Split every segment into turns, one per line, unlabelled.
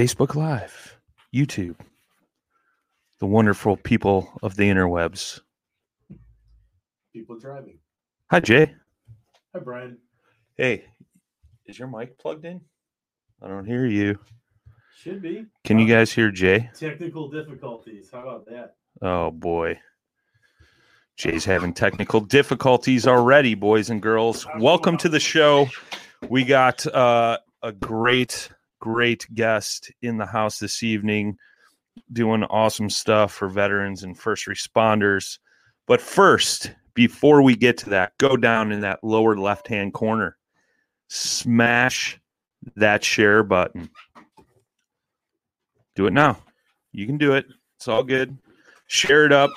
Facebook Live, YouTube, the wonderful people of the interwebs.
People driving.
Hi, Jay.
Hi, Brian.
Hey, is your mic plugged in? I don't hear you.
Should be.
Can you guys hear Jay?
Technical difficulties. How about that?
Oh, boy. Jay's having technical difficulties already, boys and girls. Welcome to the show. We got uh, a great, great guest in the house this evening doing awesome stuff for veterans and first responders. But first, before we get to that, go down in that lower left hand corner, smash that share button. Do it now. You can do it. It's all good. Share it up.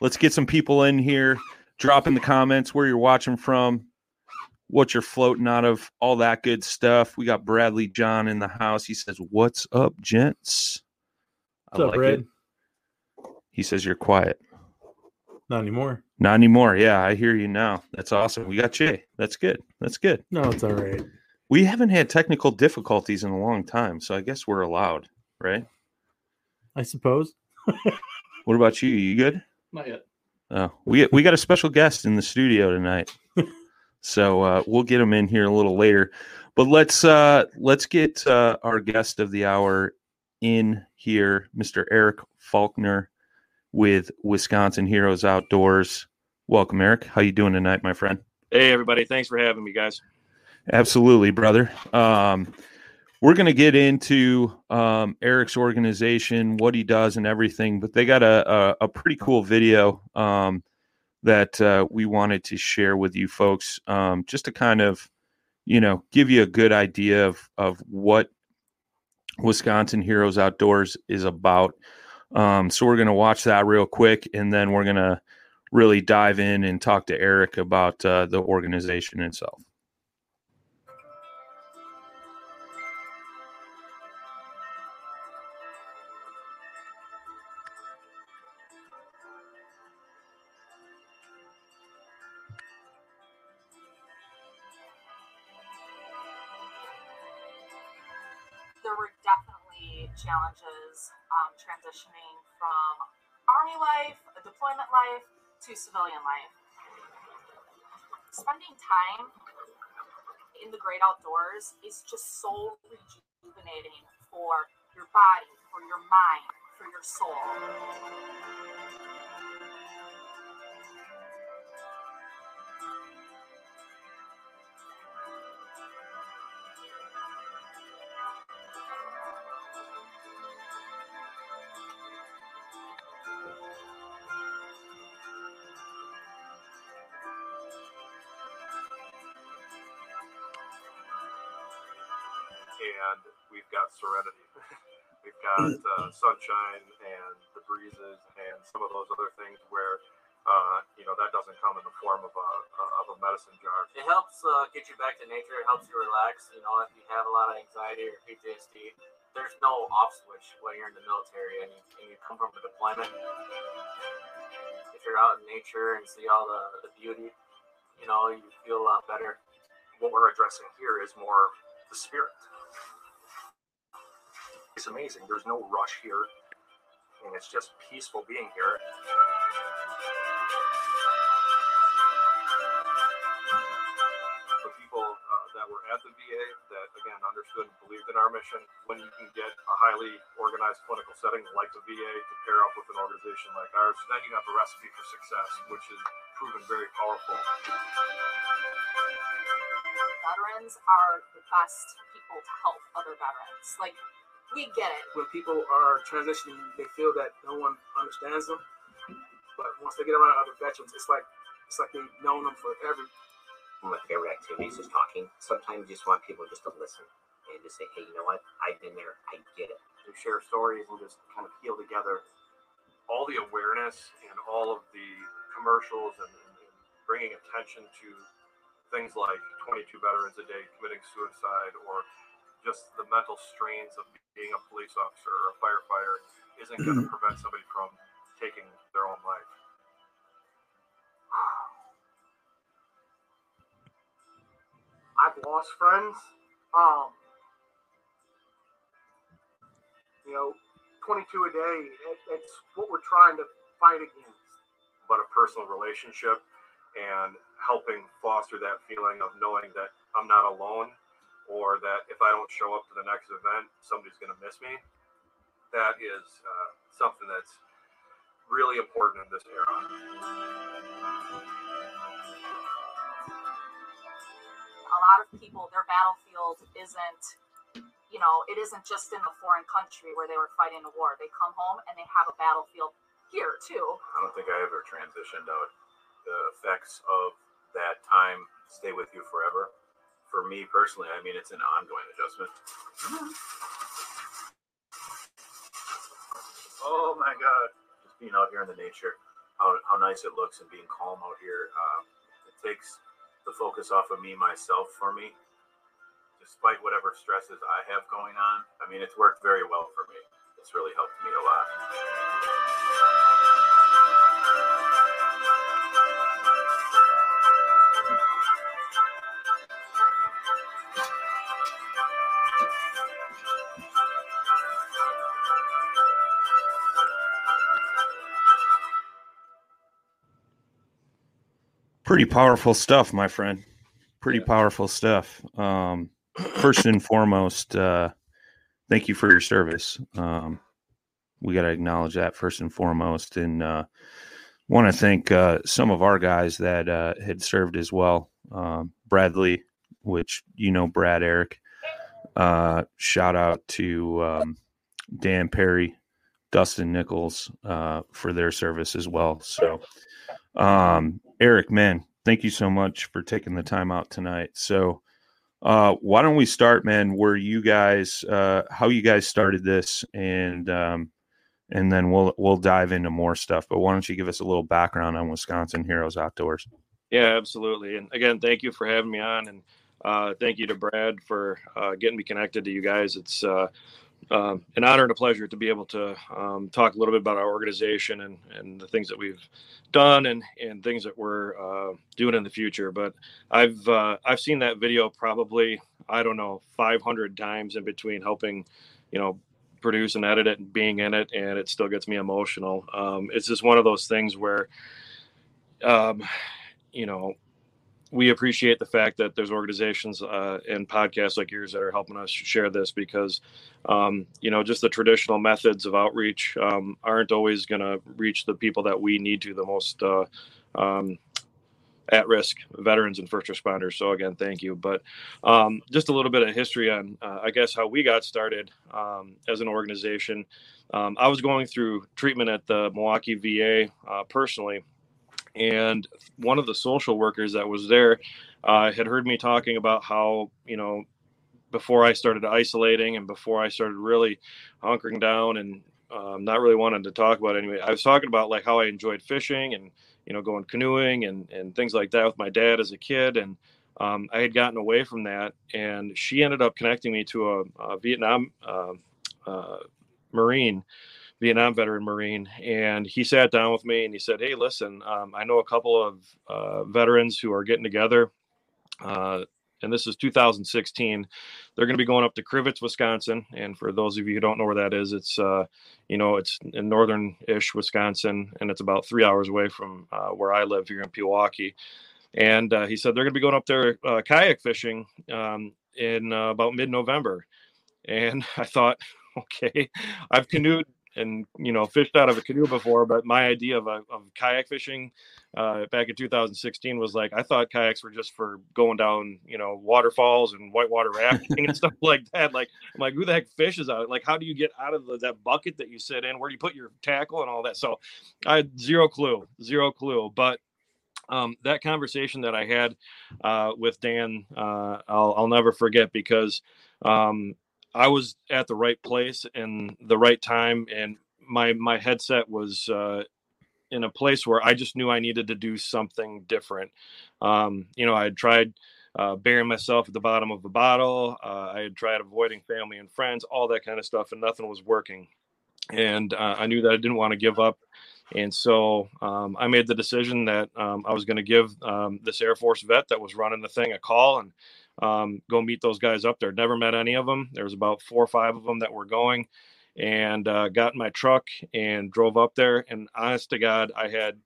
Let's get some people in here. Drop in the comments where you're watching from, what you're floating out of, all that good stuff. We got Bradley John in the house. He says, What's up, gents? I
What's up, Brad?
it. He says, You're quiet.
Not anymore.
Not anymore. Yeah, I hear you now. That's awesome. We got Jay. That's good. That's good.
No, it's all right.
We haven't had technical difficulties in a long time, so I guess we're allowed, right?
I suppose.
What about you? You good?
Not yet.
Oh, we we got a special guest in the studio tonight, so uh, we'll get him in here a little later. But let's uh, let's get uh, our guest of the hour in here, Mr. Eric Faulkner with Wisconsin Heroes Outdoors. Welcome, Eric. How you doing tonight, my friend?
Hey, everybody. Thanks for having me, guys.
Absolutely, brother. Um, we're going to get into um, Eric's organization, what he does, and everything. But they got a a, a pretty cool video um, that uh, we wanted to share with you folks, um, just to kind of, you know, give you a good idea of of what Wisconsin Heroes Outdoors is about. Um, so we're going to watch that real quick, and then we're going to really dive in and talk to Eric about uh, the organization itself.
Challenges um, transitioning from army life, deployment life, to civilian life. Spending time in the great outdoors is just so rejuvenating for your body, for your mind, for your soul.
And we've got serenity. we've got uh, sunshine and the breezes and some of those other things where uh, you know that doesn't come in the form of a of a medicine jar.
It helps uh, get you back to nature. It helps you relax. You know, if you have a lot of anxiety or PTSD, there's no off switch when you're in the military and you, and you come from a deployment. If you're out in nature and see all the, the beauty, you know, you feel a lot better.
What we're addressing here is more the spirit. It's amazing. There's no rush here, and it's just peaceful being here. For people uh, that were at the VA that again understood and believed in our mission, when you can get a highly organized clinical setting like the VA to pair up with an organization like ours, then you have a recipe for success, which is proven very powerful.
Veterans are the best people to help other veterans. Like, we get it.
when people are transitioning, they feel that no one understands them. But once they get around other veterans, it's like it's like they've known them forever.
one of my favorite activities is talking. Sometimes you just want people just to listen and just say, hey, you know what? I've been there. I get it.
We share stories and just kind of heal together. All the awareness and all of the commercials and, and, and bringing attention to things like 22 veterans a day committing suicide or just the mental strains of being a police officer or a firefighter isn't going to prevent somebody from taking their own life.
I've lost friends. Um, you know, 22 a day. It, it's what we're trying to fight against.
but a personal relationship and helping foster that feeling of knowing that I'm not alone or that if I don't show up to the next event, somebody's going to miss me. That is uh, something that's really important in this era.
a lot of people their battlefield isn't you know it isn't just in the foreign country where they were fighting a war they come home and they have a battlefield here too
I don't think I ever transitioned out. The effects of that time stay with you forever. For me personally, I mean, it's an ongoing adjustment. Oh my God. Just being out here in the nature, how, how nice it looks and being calm out here. Uh, it takes the focus off of me, myself, for me. Despite whatever stresses I have going on, I mean, it's worked very well for me. It's really helped me a lot.
Pretty powerful stuff, my friend. Pretty powerful stuff. Um, first and foremost, uh, thank you for your service. Um, we got to acknowledge that first and foremost, and uh, want to thank uh, some of our guys that uh, had served as well. Um, Bradley, which you know, Brad Eric, Uh, shout out to um, Dan Perry, Dustin Nichols uh, for their service as well. So, um, Eric, man, thank you so much for taking the time out tonight. So, uh, why don't we start, man? Where you guys, uh, how you guys started this, and um, and then we'll we'll dive into more stuff. But why don't you give us a little background on Wisconsin Heroes Outdoors?
Yeah, absolutely. And again, thank you for having me on, and uh, thank you to Brad for uh, getting me connected to you guys. It's uh, an honor and a pleasure to be able to um, talk a little bit about our organization and, and the things that we've done and, and things that we're uh, doing in the future. But I've uh, I've seen that video probably I don't know 500 times in between helping, you know, produce and edit it and being in it, and it still gets me emotional. Um, it's just one of those things where, um, you know, we appreciate the fact that there's organizations uh, and podcasts like yours that are helping us share this because um, you know just the traditional methods of outreach um, aren't always going to reach the people that we need to the most uh, um, at risk veterans and first responders. So again thank you. But um, just a little bit of history on uh, i guess how we got started um, as an organization. Um, i was going through treatment at the milwaukee va uh, personally and one of the social workers that was there uh, had heard me talking about how you know before i started isolating and before i started really hunkering down and um, not really wanting to talk about anyway i was talking about like how i enjoyed fishing and you know going canoeing and, and things like that with my dad as a kid. And um, i had gotten away from that and she ended up connecting me to a, a vietnam uh, uh, marine Vietnam veteran Marine, and he sat down with me and he said, "Hey, listen, um, I know a couple of uh, veterans who are getting together, uh, and this is 2016. They're going to be going up to Crivitz, Wisconsin, and for those of you who don't know where that is, it's uh, you know it's in northern-ish Wisconsin, and it's about three hours away from uh, where I live here in Pewaukee." And uh, he said they're going to be going up there uh, kayak fishing um, in about mid-November, and I thought okay i've canoed and you know fished out of a canoe before but my idea of, a, of kayak fishing uh, back in 2016 was like i thought kayaks were just for going down you know waterfalls and whitewater rafting and stuff like that. Like i'm like who the heck fishes out? Like how do you get out of the, that bucket that you sit in where do you put your tackle and all that? So i had zero clue zero clue. But um, that conversation that I had uh, with Dan, uh, I'll, I'll, never forget because um, I was at the right place and the right time, and my my headset was uh, in a place where I just knew I needed to do something different. Um, you know, I had tried uh, burying myself at the bottom of a bottle. Uh, I had tried avoiding family and friends, all that kind of stuff, and nothing was working. And uh, I knew that I didn't want to give up. And so um, I made the decision that um, I was going to give um, this Air Force vet that was running the thing a call and um, go meet those guys up there. Never met any of them. There was about four or five of them that were going, and uh, got in my truck and drove up there. And honest to God, I had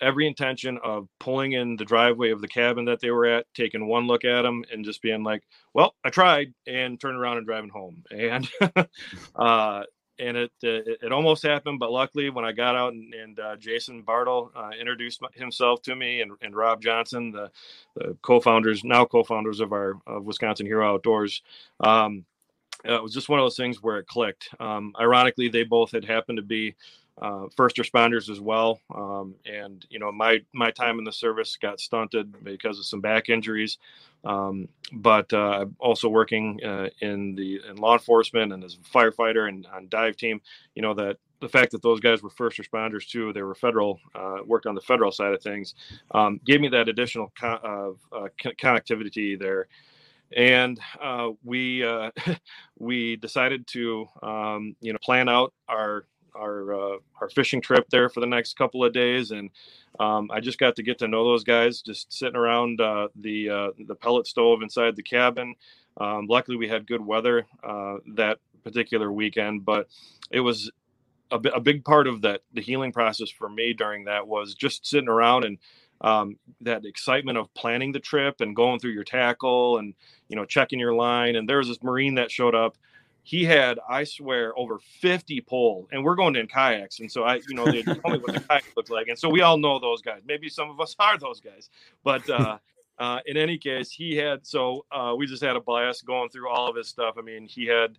every intention of pulling in the driveway of the cabin that they were at, taking one look at them, and just being like, "Well, I tried," and turning around and driving home. And uh, and it, it, it almost happened, but luckily when I got out and, and uh, Jason Bartle uh, introduced himself to me and, and Rob Johnson, the, the co-founders now co-founders of our of Wisconsin Hero Outdoors, um, it was just one of those things where it clicked. Um, ironically, they both had happened to be uh, first responders as well. Um, and you know, my my time in the service got stunted because of some back injuries. Um, but uh, also working uh, in the in law enforcement and as a firefighter and on dive team. You know that the fact that those guys were first responders too, they were federal, uh, worked on the federal side of things, um, gave me that additional co- uh, connectivity there and uh, we uh, we decided to um, you know plan out our our uh, our fishing trip there for the next couple of days, and um, I just got to get to know those guys just sitting around uh, the uh, the pellet stove inside the cabin. Um, luckily, we had good weather uh, that particular weekend, but it was a, b- a big part of that the healing process for me during that was just sitting around and um, that excitement of planning the trip and going through your tackle and you know checking your line. And there was this marine that showed up he had, I swear, over 50 pole, and we're going in kayaks. And so I, you know, they told me what the kayak looked like. And so we all know those guys. Maybe some of us are those guys, but uh, uh, in any case, he had so uh, we just had a blast going through all of his stuff. I mean, he had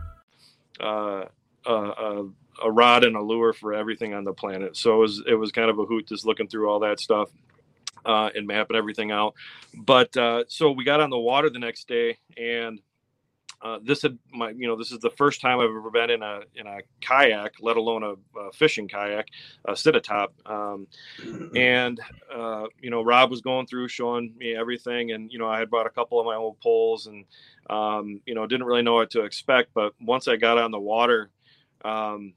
Uh, uh, uh, a rod and a lure for everything on the planet. So it was it was kind of a hoot just looking through all that stuff uh, and mapping everything out. But uh, so we got on the water the next day, and uh, this had my you know this is the first time I've ever been in a in a kayak, let alone a, a fishing kayak, a sit atop. Um, and uh, you know Rob was going through showing me everything, and you know I had brought a couple of my old poles and um, you know didn't really know what to expect. But once I got on the water, um,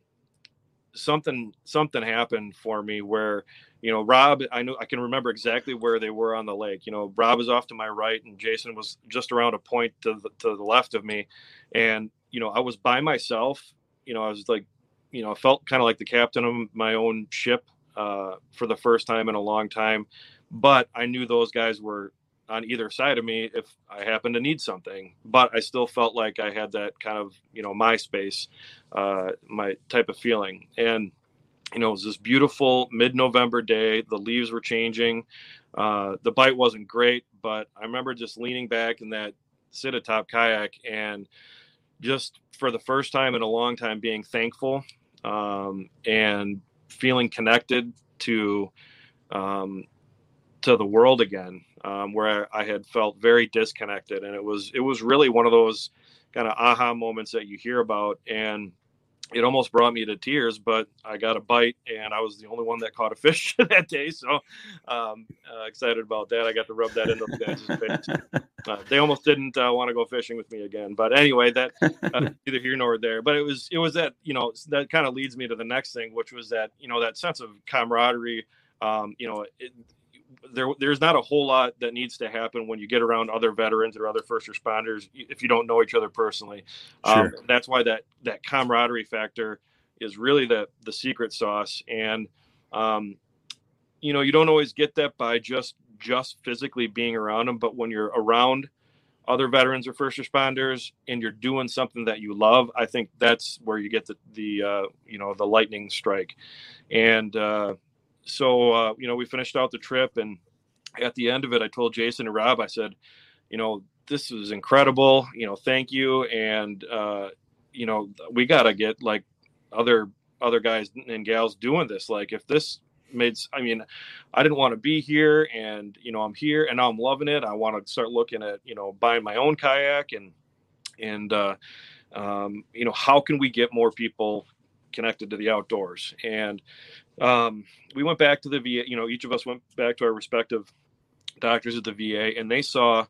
something something happened for me where you know rob i know i can remember exactly where they were on the lake. You know rob was off to my right and jason was just around a point to the, to the left of me. And you know i was by myself. You know i was like you know i felt kind of like the captain of my own ship uh, for the first time in a long time. But i knew those guys were on either side of me if I happened to need something. But I still felt like I had that kind of, you know, my space, uh, my type of feeling. And, you know, it was this beautiful mid November day. The leaves were changing. Uh, the bite wasn't great, but I remember just leaning back in that sit atop kayak and just for the first time in a long time being thankful um, and feeling connected to um, to the world again um, where I, had felt very disconnected. And it was it was really one of those kind of aha moments that you hear about and it almost brought me to tears but i got a bite and i was the only one that caught a fish that day. So um, uh, excited about that. I got to rub that into the guys' face. Uh, they almost didn't uh, want to go fishing with me again. But anyway that uh, neither here nor there. But it was it was that you know that kind of leads me to the next thing which was that you know that sense of camaraderie um, you know it, there there's not a whole lot that needs to happen when you get around other veterans or other first responders if you don't know each other personally. Um, that's why that that camaraderie factor is really the the secret sauce, and um, you know you don't always get that by just just physically being around them, but when you're around other veterans or first responders and you're doing something that you love i think that's where you get the the uh, you know the lightning strike. And uh, so uh, you know we finished out the trip and at the end of it i told jason and rob i said you know this was incredible you know thank you and uh, you know we got to get like other other guys and gals doing this. Like if this made i mean i didn't want to be here and you know i'm here and now i'm loving it. I want to start looking at you know buying my own kayak and and uh, um, you know how can we get more people connected to the outdoors. And um, we went back to the va you know each of us went back to our respective doctors at the va and they saw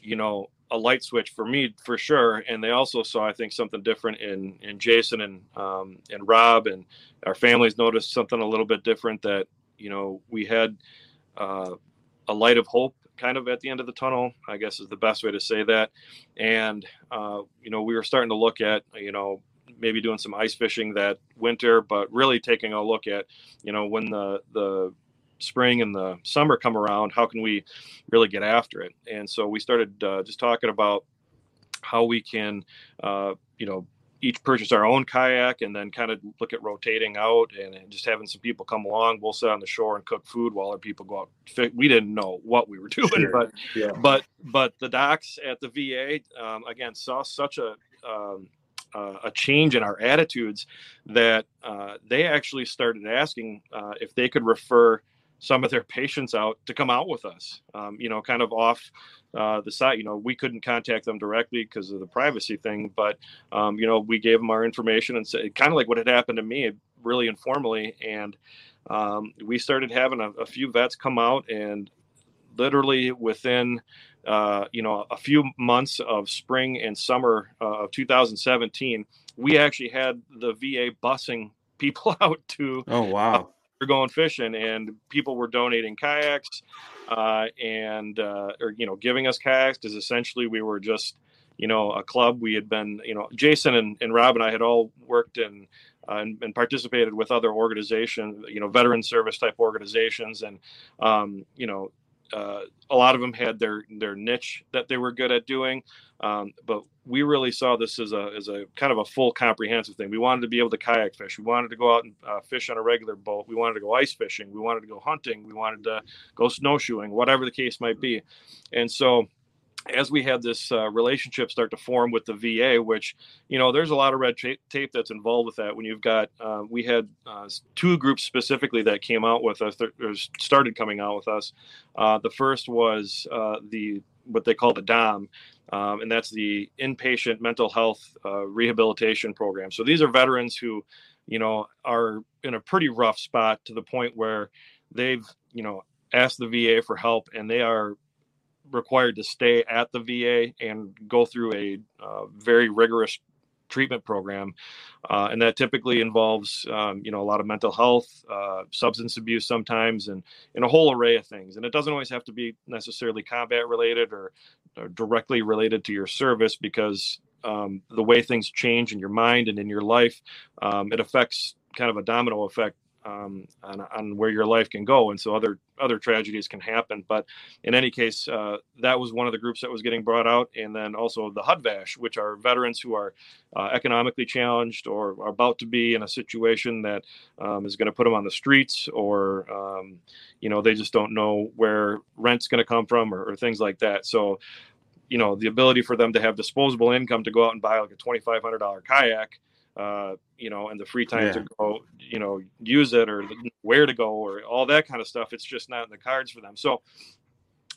you know a light switch for me for sure. And they also saw i think something different in in jason and um, and rob and our families noticed something a little bit different that you know we had uh, a light of hope kind of at the end of the tunnel i guess is the best way to say that. And uh, you know we were starting to look at you know maybe doing some ice fishing that winter but really taking a look at you know when the the spring and the summer come around how can we really get after it? And so we started uh, just talking about how we can uh, you know each purchase our own kayak and then kind of look at rotating out and, and just having some people come along. We'll sit on the shore and cook food while other people go out fi- we didn't know what we were doing but
Yeah.
but but the docs at the va um, again saw such a um, uh, a change in our attitudes that uh, they actually started asking uh, if they could refer some of their patients out to come out with us um, you know kind of off uh, the site you know we couldn't contact them directly because of the privacy thing but um, you know we gave them our information and said kind of like what had happened to me really informally and um, we started having a, a few vets come out and literally within uh, you know a few months of spring and summer uh, of 2017 we actually had the va busing people out to
Oh wow.
were going fishing, and people were donating kayaks, uh, and uh, or you know giving us kayaks because essentially we were just you know a club. We had been you know Jason and, and Rob and I had all worked in. Uh, and, and, participated with other organizations, you know, veteran service type organizations, and um, you know, uh, a lot of them had their their niche that they were good at doing, um, but we really saw this as a as a kind of a full comprehensive thing. We wanted to be able to kayak fish. We wanted to go out and uh, fish on a regular boat. We wanted to go ice fishing. We wanted to go hunting. We wanted to go snowshoeing, whatever the case might be. And so as we had this uh, relationship start to form with the VA, which you know, there's a lot of red tape that's involved with that. When you've got, uh, we had uh, two groups specifically that came out with us, or started coming out with us. Uh, the first was uh, the what they call the DOM, um, and that's the inpatient mental health uh, rehabilitation program. So these are veterans who, you know, are in a pretty rough spot to the point where they've, you know, asked the VA for help, and they are required to stay at the VA and go through a uh, very rigorous treatment program, uh, and that typically involves um, you know a lot of mental health, uh, substance abuse sometimes, and and a whole array of things. And it doesn't always have to be necessarily combat related or, or directly related to your service because um, the way things change in your mind and in your life, um, it affects kind of a domino effect um, on, on, where your life can go, and so other other tragedies can happen. But in any case, uh, that was one of the groups that was getting brought out, and then also the HUD-VASH, which are veterans who are uh, economically challenged or are about to be in a situation that um, is going to put them on the streets, or um, you know they just don't know where rent's going to come from, or, or things like that. So you know the ability for them to have disposable income to go out and buy like a $2500 kayak uh, you know, and the free time yeah. to go, you know, use it or where to go or all that kind of stuff. It's just not in the cards for them. So,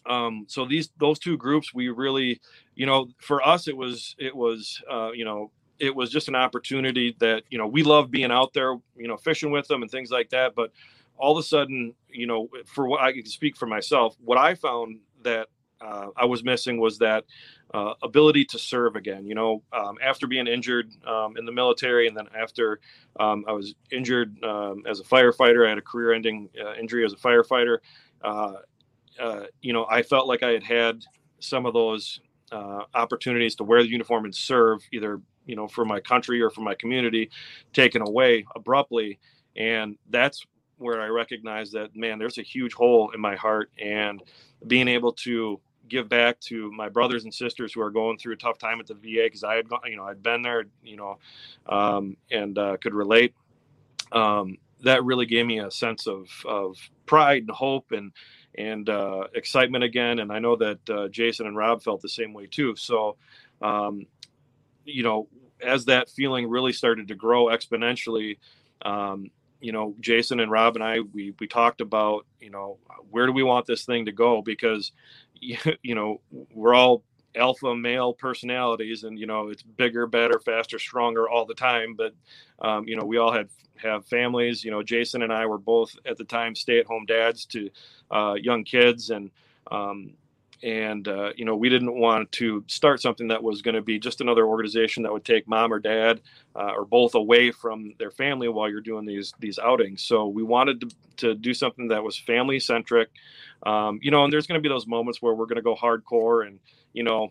um, so these those two groups, we really, you know, for us, it was it was, uh, you know, it was just an opportunity that you know we love being out there, you know, fishing with them and things like that. But all of a sudden, you know, for what I can speak for myself, what I found that uh, I was missing was that uh, ability to serve again. You know, um, after being injured um, in the military, and then after um, I was injured um, as a firefighter, I had a career-ending uh, injury as a firefighter. Uh, uh, you know, I felt like I had had some of those uh, opportunities to wear the uniform and serve, either you know for my country or for my community, taken away abruptly, and that's where I recognized that man, there's a huge hole in my heart, and being able to give back to my brothers and sisters who are going through a tough time at the VA because I had gone, you know, I'd been there, you know, um, and uh, could relate. Um, that really gave me a sense of of pride and hope and and uh, excitement again. And I know that uh, Jason and Rob felt the same way too. So, um, you know, as that feeling really started to grow exponentially, um, you know, Jason and Rob and I, we we talked about, you know, where do we want this thing to go? Because you know we're all alpha male personalities and you know it's bigger better faster stronger all the time. But um, you know we all had have families. You know jason and i were both at the time stay at home dads to uh, young kids. And um, and uh, you know we didn't want to start something that was going to be just another organization that would take mom or dad uh, or both away from their family while you're doing these these outings. So we wanted to, to do something that was family centric um, you know and there's going to be those moments where we're going to go hardcore and you know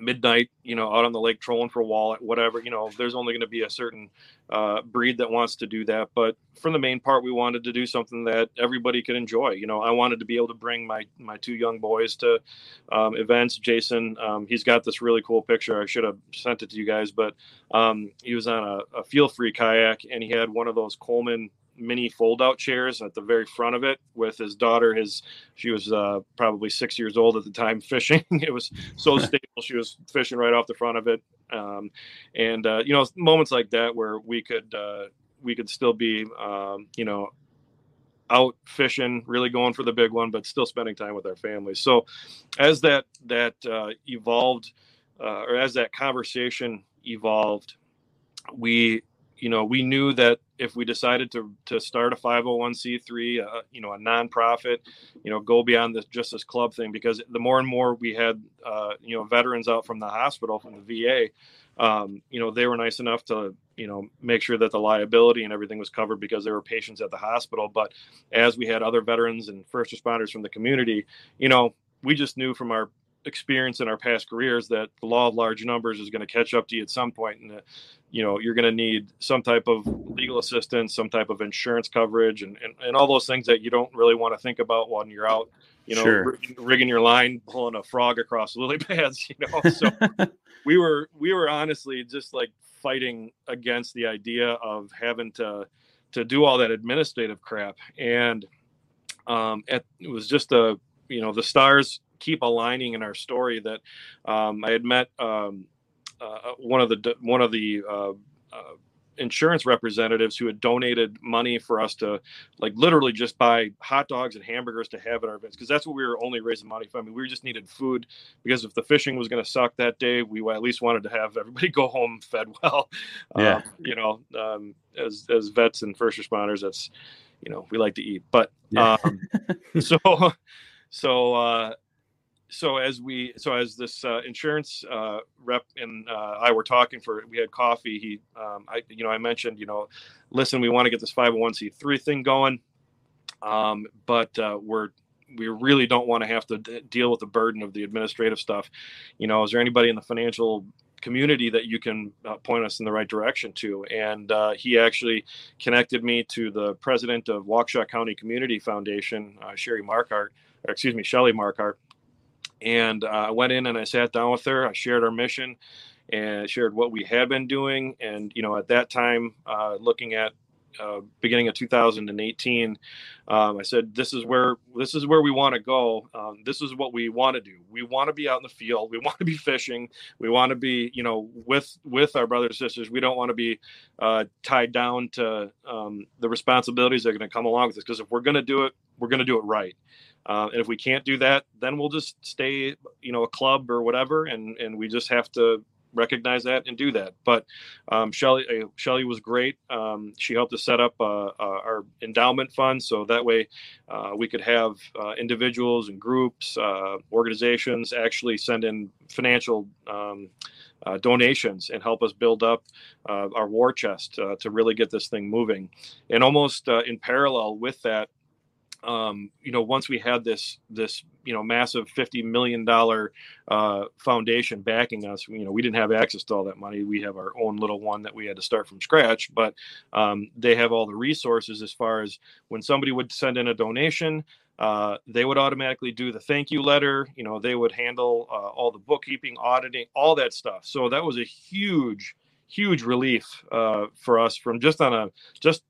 midnight, you know, out on the lake trolling for a walleye, whatever, you know, there's only going to be a certain uh, breed that wants to do that. But for the main part, we wanted to do something that everybody could enjoy. You know, I wanted to be able to bring my my two young boys to um, events. Jason, um, he's got this really cool picture. I should have sent it to you guys, but um, he was on a, a feel free kayak and he had one of those Coleman mini fold out chairs at the very front of it with his daughter his she was uh, probably six years old at the time fishing. It was so stable she was fishing right off the front of it. Um, and uh, you know moments like that where we could uh, we could still be um, you know out fishing really going for the big one but still spending time with our families so as that that uh, evolved uh, or as that conversation evolved we you know, we knew that if we decided to to start a 501c3, uh, you know, a nonprofit, you know, go beyond this just this club thing, because the more and more we had, uh, you know, veterans out from the hospital from the VA, um, you know, they were nice enough to you know make sure that the liability and everything was covered because there were patients at the hospital. But as we had other veterans and first responders from the community you know we just knew from our experience in our past careers that the law of large numbers is going to catch up to you at some point and you know you're going to need some type of legal assistance some type of insurance coverage and, and, and all those things that you don't really want to think about when you're out you know
Sure.
rigging, rigging your line pulling a frog across lily pads you know so we were we were honestly just like fighting against the idea of having to to do all that administrative crap and um it, it was just a you know the stars keep aligning in our story that um i had met um uh, one of the one of the uh, uh, insurance representatives who had donated money for us to like literally just buy hot dogs and hamburgers to have at our events because that's what we were only raising money for. I mean, we just needed food because if the fishing was going to suck that day, we at least wanted to have everybody go home fed well.
Yeah.
Um, you know, um, as as vets and first responders, that's you know we like to eat, but
Yeah.
um, so so uh, so as we so as this uh, insurance uh, rep and uh, I were talking for we had coffee. He um, I you know I mentioned you know listen we want to get this 501c3 thing going, um, but uh, we're we really don't want to have to d- deal with the burden of the administrative stuff. You know, is there anybody in the financial community that you can uh, point us in the right direction to? And uh, he actually connected me to the president of Waukesha County Community Foundation, uh, Sherry Markart, or excuse me, Shelley Markart. And uh, I went in and I sat down with her. I shared our mission and shared what we had been doing. And, you know, at that time, uh, looking at uh, beginning of 2018, um, I said, "This is where this is where we want to go. Um, this is what we want to do. We want to be out in the field. We want to be fishing. We want to be, you know, with with our brothers and sisters. We don't want to be uh, tied down to um, the responsibilities that are going to come along with this. Because if we're going to do it, we're going to do it right. Uh, and if we can't do that, then we'll just stay, you know, a club or whatever, and and we just have to recognize that and do that. But um, Shelly uh, Shelly was great. Um, she helped us set up uh, uh, our endowment fund, so that way uh, we could have uh, individuals and groups, uh, organizations actually send in financial. Um, donations and help us build up our war chest to really get this thing moving. And almost in parallel with that, um, you know, once we had this this you know massive fifty million dollar uh, foundation backing us, you know, we didn't have access to all that money. We have our own little one that we had to start from scratch, but um, they have all the resources as far as when somebody would send in a donation. Uh, they would automatically do the thank you letter. You know, they would handle uh, all the bookkeeping, auditing, all that stuff. So that was a huge, huge relief uh, for us from just on a just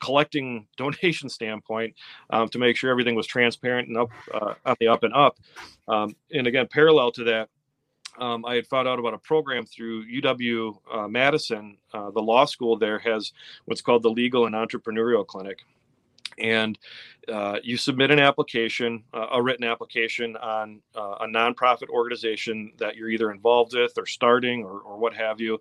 collecting donation standpoint um, to make sure everything was transparent and up uh, on the up and up. Um, and again, parallel to that, um, I had found out about a program through UW uh, Madison. Uh, the law school there has what's called the Legal and Entrepreneurial Clinic. And uh, you submit an application, uh, a written application on uh, a nonprofit organization that you're either involved with or starting or, or what have you,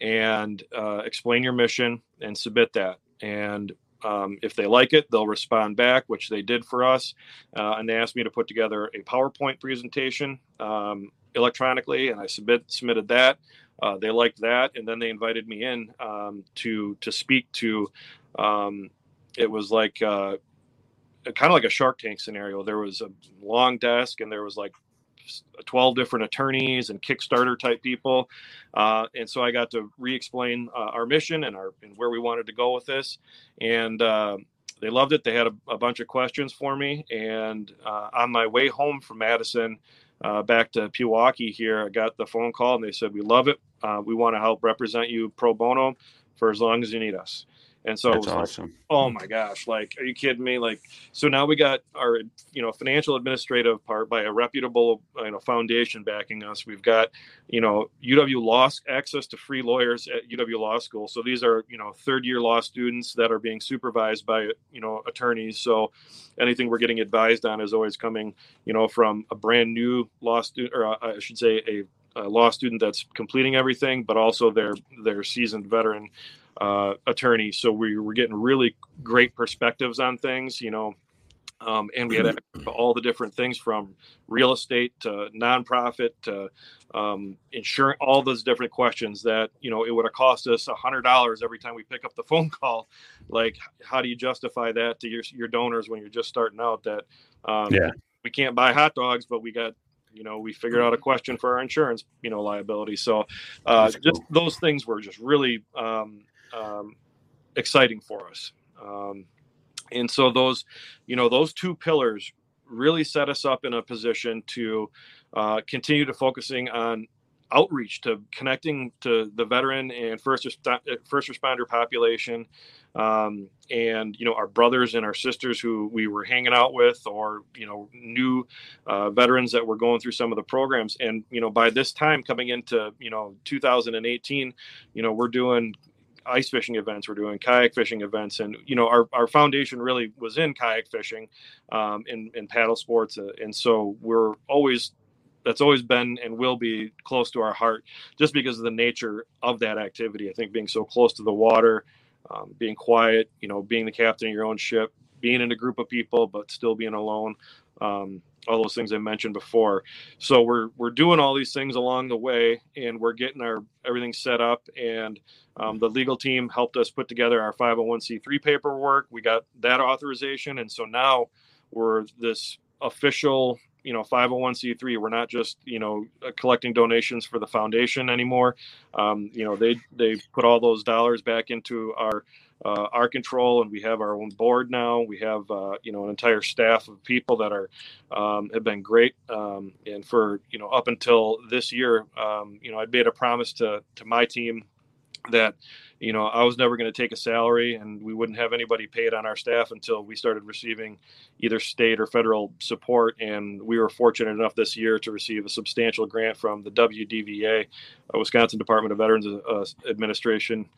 and explain your mission and submit that. And um, if they like it, they'll respond back, which they did for us. Uh, and they asked me to put together a PowerPoint presentation um, electronically, and I submit submitted that. Uh, they liked that, and then they invited me in um, to to speak to. Um, it was like uh, kind of like a Shark Tank scenario. There was a long desk, and there was like 12 different attorneys and Kickstarter type people. Uh, and so I got to re explain uh, our mission and, our, and where we wanted to go with this. And uh, they loved it. They had a, a bunch of questions for me. And uh, on my way home from Madison, uh, back to Pewaukee here, I got the phone call and they said, We love it. Uh, we want to help represent you pro bono for as long as you need us. And so
That's
it was like, oh my gosh, like, are you kidding me? Like, so now we got our, you know, financial administrative part by a reputable, you know, foundation backing us. We've got, you know, UW law access to free lawyers at UW Law School. So these are, you know, third year law students that are being supervised by, you know, attorneys. So anything we're getting advised on is always coming, you know, from a brand new law student, or uh, I should say a, a law student that's completing everything, but also their their seasoned veteran uh, attorney. So we were getting really great perspectives on things. You know, Um, and we had all the different things from real estate to nonprofit to um, insurance, all those different questions that, you know, it would have cost us a hundred dollars every time we pick up the phone call. Like, how do you justify that to your, your donors when you're just starting out that, um,
Yeah.
we can't buy hot dogs, but we got, you know, we figured out a question for our insurance, you know, liability. So, uh, just those things were just really, um, um, exciting for us. Um, and so those, you know, those two pillars really set us up in a position to uh, continue to focusing on outreach to connecting to the veteran and first resp- first responder population um, and you know our brothers and our sisters who we were hanging out with or you know new uh, veterans that were going through some of the programs and you know by this time coming into you know 2018 you know we're doing ice fishing events we're doing kayak fishing events and you know our, our foundation really was in kayak fishing um, in, in paddle sports uh, and so we're always that's always been and will be close to our heart just because of the nature of that activity. I think being so close to the water um, being quiet you know being the captain of your own ship being in a group of people but still being alone um, all those things I mentioned before. So we're we're doing all these things along the way, and we're getting our everything set up. And um, the legal team helped us put together our 501c3 paperwork. We got that authorization, and so now we're this official you know 501c3 we're not just you know uh, collecting donations for the foundation anymore um, you know they they put all those dollars back into our uh, our control and we have our own board now. We have uh, you know an entire staff of people that are um, have been great um, and for you know up until this year um, you know i made a promise to to my team that you know i was never going to take a salary and we wouldn't have anybody paid on our staff until we started receiving either state or federal support. And we were fortunate enough this year to receive a substantial grant from the wdva uh, wisconsin department of veterans uh, administration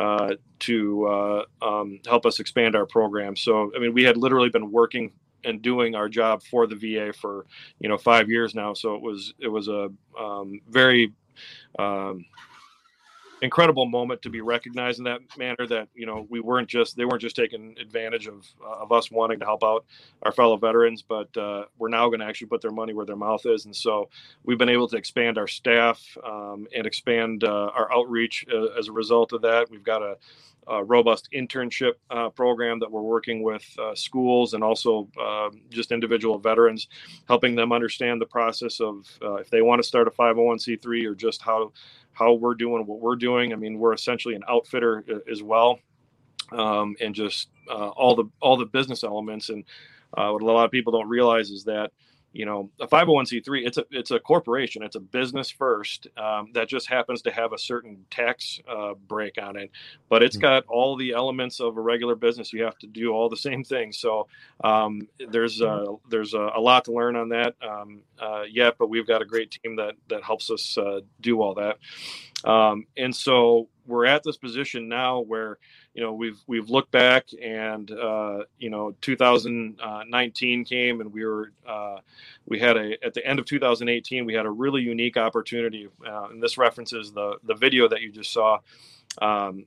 uh, to uh, um, help us expand our program. So i mean we had literally been working and doing our job for the va for you know five years now. So it was it was a um, very um, incredible moment to be recognized in that manner that you know we weren't just they weren't just taking advantage of uh, of us wanting to help out our fellow veterans but uh, we're now going to actually put their money where their mouth is. And so we've been able to expand our staff um, and expand uh, our outreach uh, as a result of that. We've got a, a robust internship uh, program that we're working with uh, schools and also um, just individual veterans helping them understand the process of if they want to start a 501c3 or just how how we're doing what we're doing. I mean, we're essentially an outfitter as well, um, and just uh, all the all the business elements. And uh, what a lot of people don't realize is that you know a 501c3 it's a it's a corporation it's a business first um, that just happens to have a certain tax uh, break on it. But it's got all the elements of a regular business you have to do all the same things. So um, there's uh, there's a, a, lot to learn on that um, uh, yet but we've got a great team that that helps us uh, do all that. Um, and so we're at this position now where you know we've we've looked back and uh, you know 2019 came and we were uh, we had a at the end of 2018 we had a really unique opportunity uh, and this references the the video that you just saw um,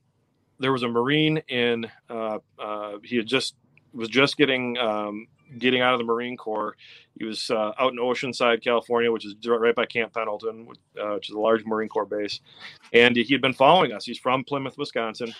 there was a marine in uh, uh, he had just was just getting um, getting out of the Marine Corps. He was uh, out in Oceanside, California, which is right by Camp Pendleton, which is a large Marine Corps base. And he had been following us. He's from Plymouth, Wisconsin.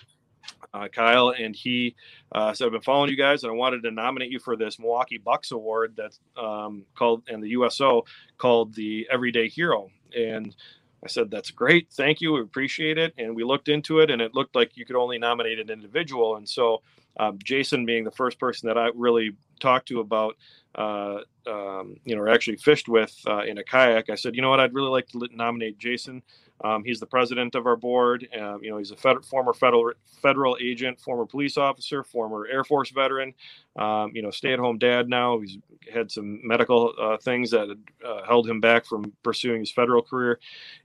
Uh, Kyle and he uh, said, "I've been following you guys, and I wanted to nominate you for this Milwaukee Bucks Award that's um, called and the USO called the Everyday Hero." And I said, "That's great, thank you, we appreciate it." And we looked into it, and it looked like you could only nominate an individual. And so, um, Jason, being the first person that I really talked to about, uh, um, you know, or actually fished with uh, in a kayak, I said, "You know what? I'd really like to nominate Jason." Um, he's the president of our board. Um, you know, he's a fed- former federal federal agent, former police officer, former Air Force veteran. Um, you know, stay-at-home dad now. He's had some medical uh, things that uh, held him back from pursuing his federal career,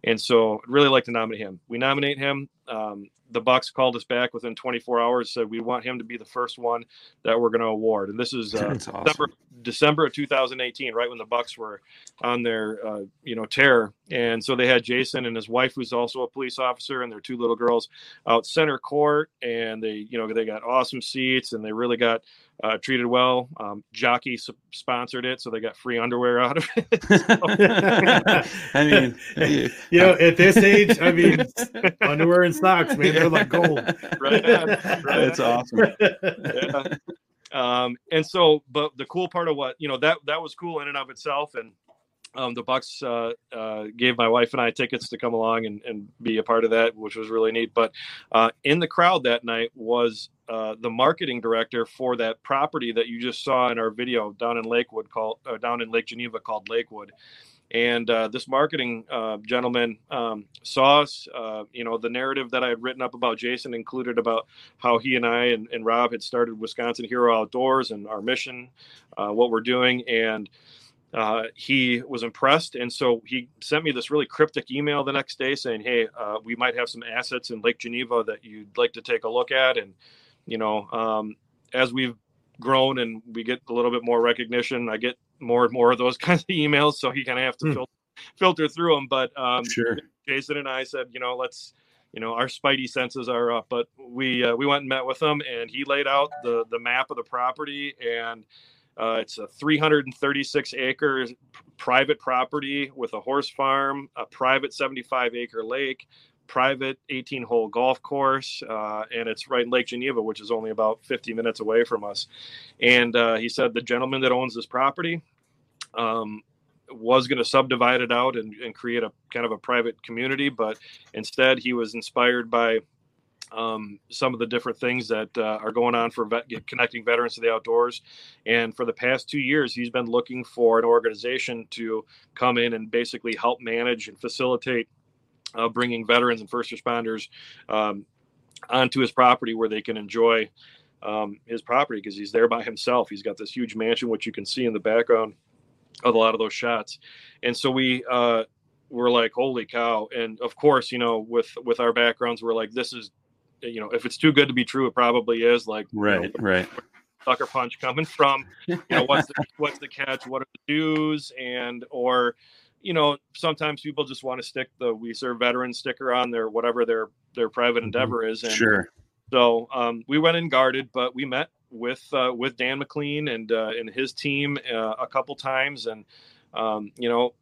and so I'd really like to nominate him. We nominate him. Um, the Bucks called us back within 24 hours. Said we want him to be the first one that we're going to award, and this is uh,
awesome.
December December of 2018, right when the Bucks were on their uh, you know tear. And so they had Jason and his wife, who's also a police officer, and their two little girls out center court, and they you know they got awesome seats, and they really got uh, treated well. Um, Jockey s- sponsored it, so they got free underwear out of it.
I mean, you-
you know, at this age, I mean, underwear and socks, man, they're like gold.
right on, right
That's
on.
awesome.
yeah. Um, and so, but the cool part of what you know that that was cool in and of itself, and um, the Bucks uh, uh, gave my wife and I tickets to come along and, and be a part of that, which was really neat. But uh, in the crowd that night was uh, the marketing director for that property that you just saw in our video down in Lakewood, called uh, down in Lake Geneva, called Lakewood. And uh, this marketing gentleman um, saw us. You know, the narrative that I had written up about Jason included about how he and I and, and Rob had started Wisconsin Hero Outdoors and our mission, what we're doing, and uh, he was impressed. And so he sent me this really cryptic email the next day saying, "Hey, uh, we might have some assets in Lake Geneva that you'd like to take a look at." And you know, um, as we've grown and we get a little bit more recognition, I get more and more of those kinds of emails. So he kind of have to
Hmm.
filter, filter through them. But um,
Sure.
Jason and I said, you know, let's, you know, our spidey senses are up. But we uh, we went and met with him, and he laid out the the map of the property, and uh, it's a 336 acre private property with a horse farm, a private 75 acre lake, private 18 hole golf course, uh, and it's right in Lake Geneva, which is only about 50 minutes away from us. And uh, he said the gentleman that owns this property um, was going to subdivide it out and, and create a kind of a private community, but instead he was inspired by um, some of the different things that uh, are going on for vet, connecting veterans to the outdoors. And for the past two years, he's been looking for an organization to come in and basically help manage and facilitate uh, bringing veterans and first responders um, onto his property where they can enjoy um, his property because he's there by himself. He's got this huge mansion, which you can see in the background of a lot of those shots. And so we uh, were like, holy cow. And of course, you know, with, with our backgrounds, we're like, this is, you know, if it's too good to be true, it probably is like, you know,
Right, right.
sucker punch coming from you know what's the, what's the catch what are the dues and or you know sometimes people just want to stick the we serve veterans sticker on their whatever their their private endeavor is and
Sure.
so um, we went in guarded but we met with uh, with dan mclean and uh, and his team uh, a couple times and um, you know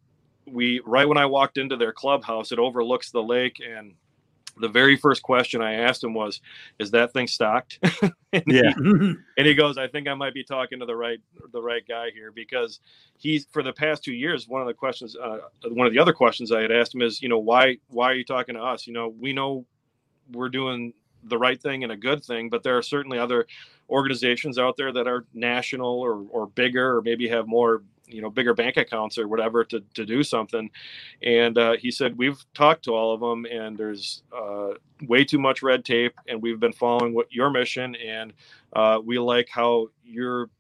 we right when i walked into their clubhouse it overlooks the lake and the very first question I asked him was, "Is that thing stocked?" and
Yeah.
He, and he goes, "I think I might be talking to the right the right guy here because he's for the past two years. One of the questions, uh, one of the other questions I had asked him is, you know, why why are you talking to us? You know, we know we're doing the right thing and a good thing, but there are certainly other organizations out there that are national or or bigger or maybe have more you know bigger bank accounts or whatever to, to do something. And uh, he said we've talked to all of them and there's uh, way too much red tape and we've been following what your mission and uh, we like how you're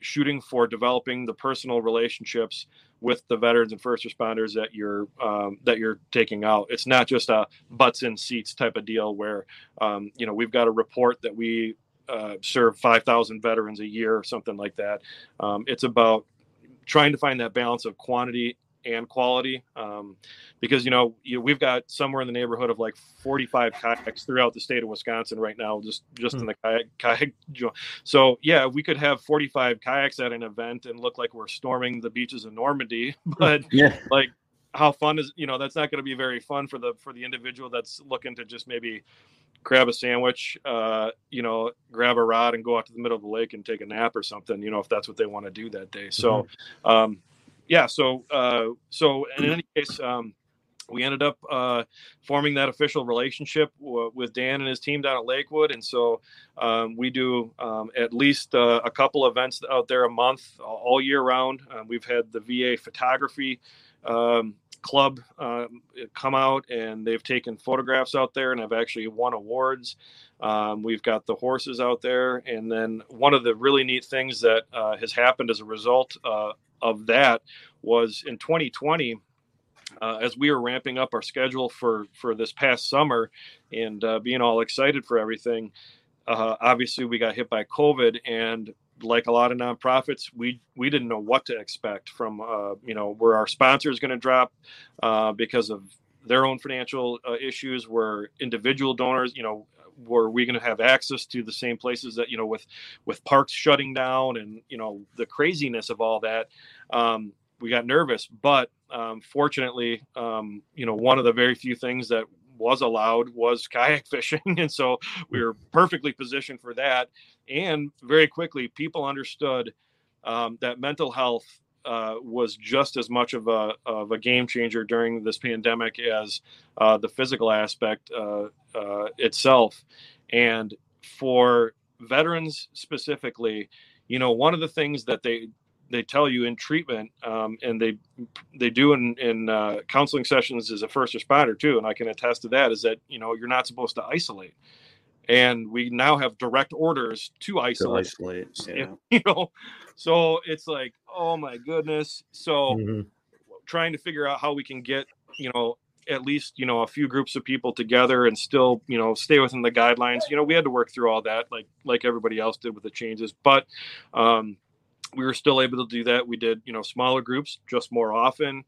shooting for developing the personal relationships with the veterans and first responders that you're um, that you're taking out. It's not just a butts in seats type of deal where um, you know we've got a report that we uh, serve 5000 veterans a year or something like that. Um, it's about trying to find that balance of quantity and quality um, because you know you, we've got somewhere in the neighborhood of like 45 kayaks throughout the state of wisconsin right now just just in the kayak, kayak so yeah we could have 45 kayaks at an event and look like we're storming the beaches of normandy but
Yeah.
like how fun is you know that's not going to be very fun for the for the individual that's looking to just maybe grab a sandwich uh you know grab a rod and go out to the middle of the lake and take a nap or something you know if that's what they want to do that day. So um yeah so uh so in any case um we ended up uh, forming that official relationship w- with Dan and his team down at Lakewood, and so um, we do um, at least uh, a couple events out there a month, all year round. Um, we've had the VA photography um, club um, come out, and they've taken photographs out there, and have actually won awards. Um, we've got the horses out there, and then one of the really neat things that uh, has happened as a result uh, of that was in 2020 uh, as we were ramping up our schedule for for this past summer and uh, being all excited for everything, uh, obviously we got hit by COVID, and like a lot of nonprofits, we we didn't know what to expect from uh, you know where our sponsor is going to drop uh, because of their own financial uh, issues, where individual donors, you know, were we going to have access to the same places that you know with with parks shutting down and you know the craziness of all that. Um, we got nervous, but um, fortunately, um, you know, one of the very few things that was allowed was kayak fishing, and so we were perfectly positioned for that. And very quickly, people understood um, that mental health uh, was just as much of a of a game changer during this pandemic as uh, the physical aspect uh, uh itself. And for veterans specifically, you know, one of the things that they they tell you in treatment, um, and they they do in in uh, counseling sessions as a first responder too, and I can attest to that. Is that you know you're not supposed to isolate, and we now have direct orders to isolate.
To isolate, yeah.
You know, so it's like, oh my goodness. So mm-hmm. trying to figure out how we can get you know at least you know a few groups of people together and still you know stay within the guidelines you know we had to work through all that like like everybody else did with the changes but um we were still able to do that. We did, you know, smaller groups just more often.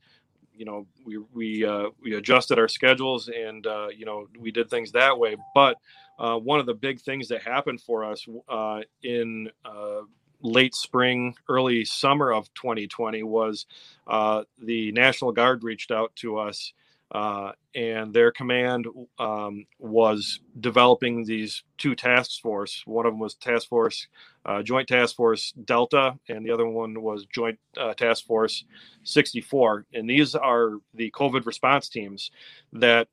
You know, we we uh, we adjusted our schedules and uh, you know we did things that way. But uh, one of the big things that happened for us uh, in uh, late spring, early summer of 2020 was uh, the National Guard reached out to us uh, and their command um, was developing these two task force. One of them was Task Force uh, Joint Task Force Delta, and the other one was Joint uh, Task Force 64. And these are the COVID response teams that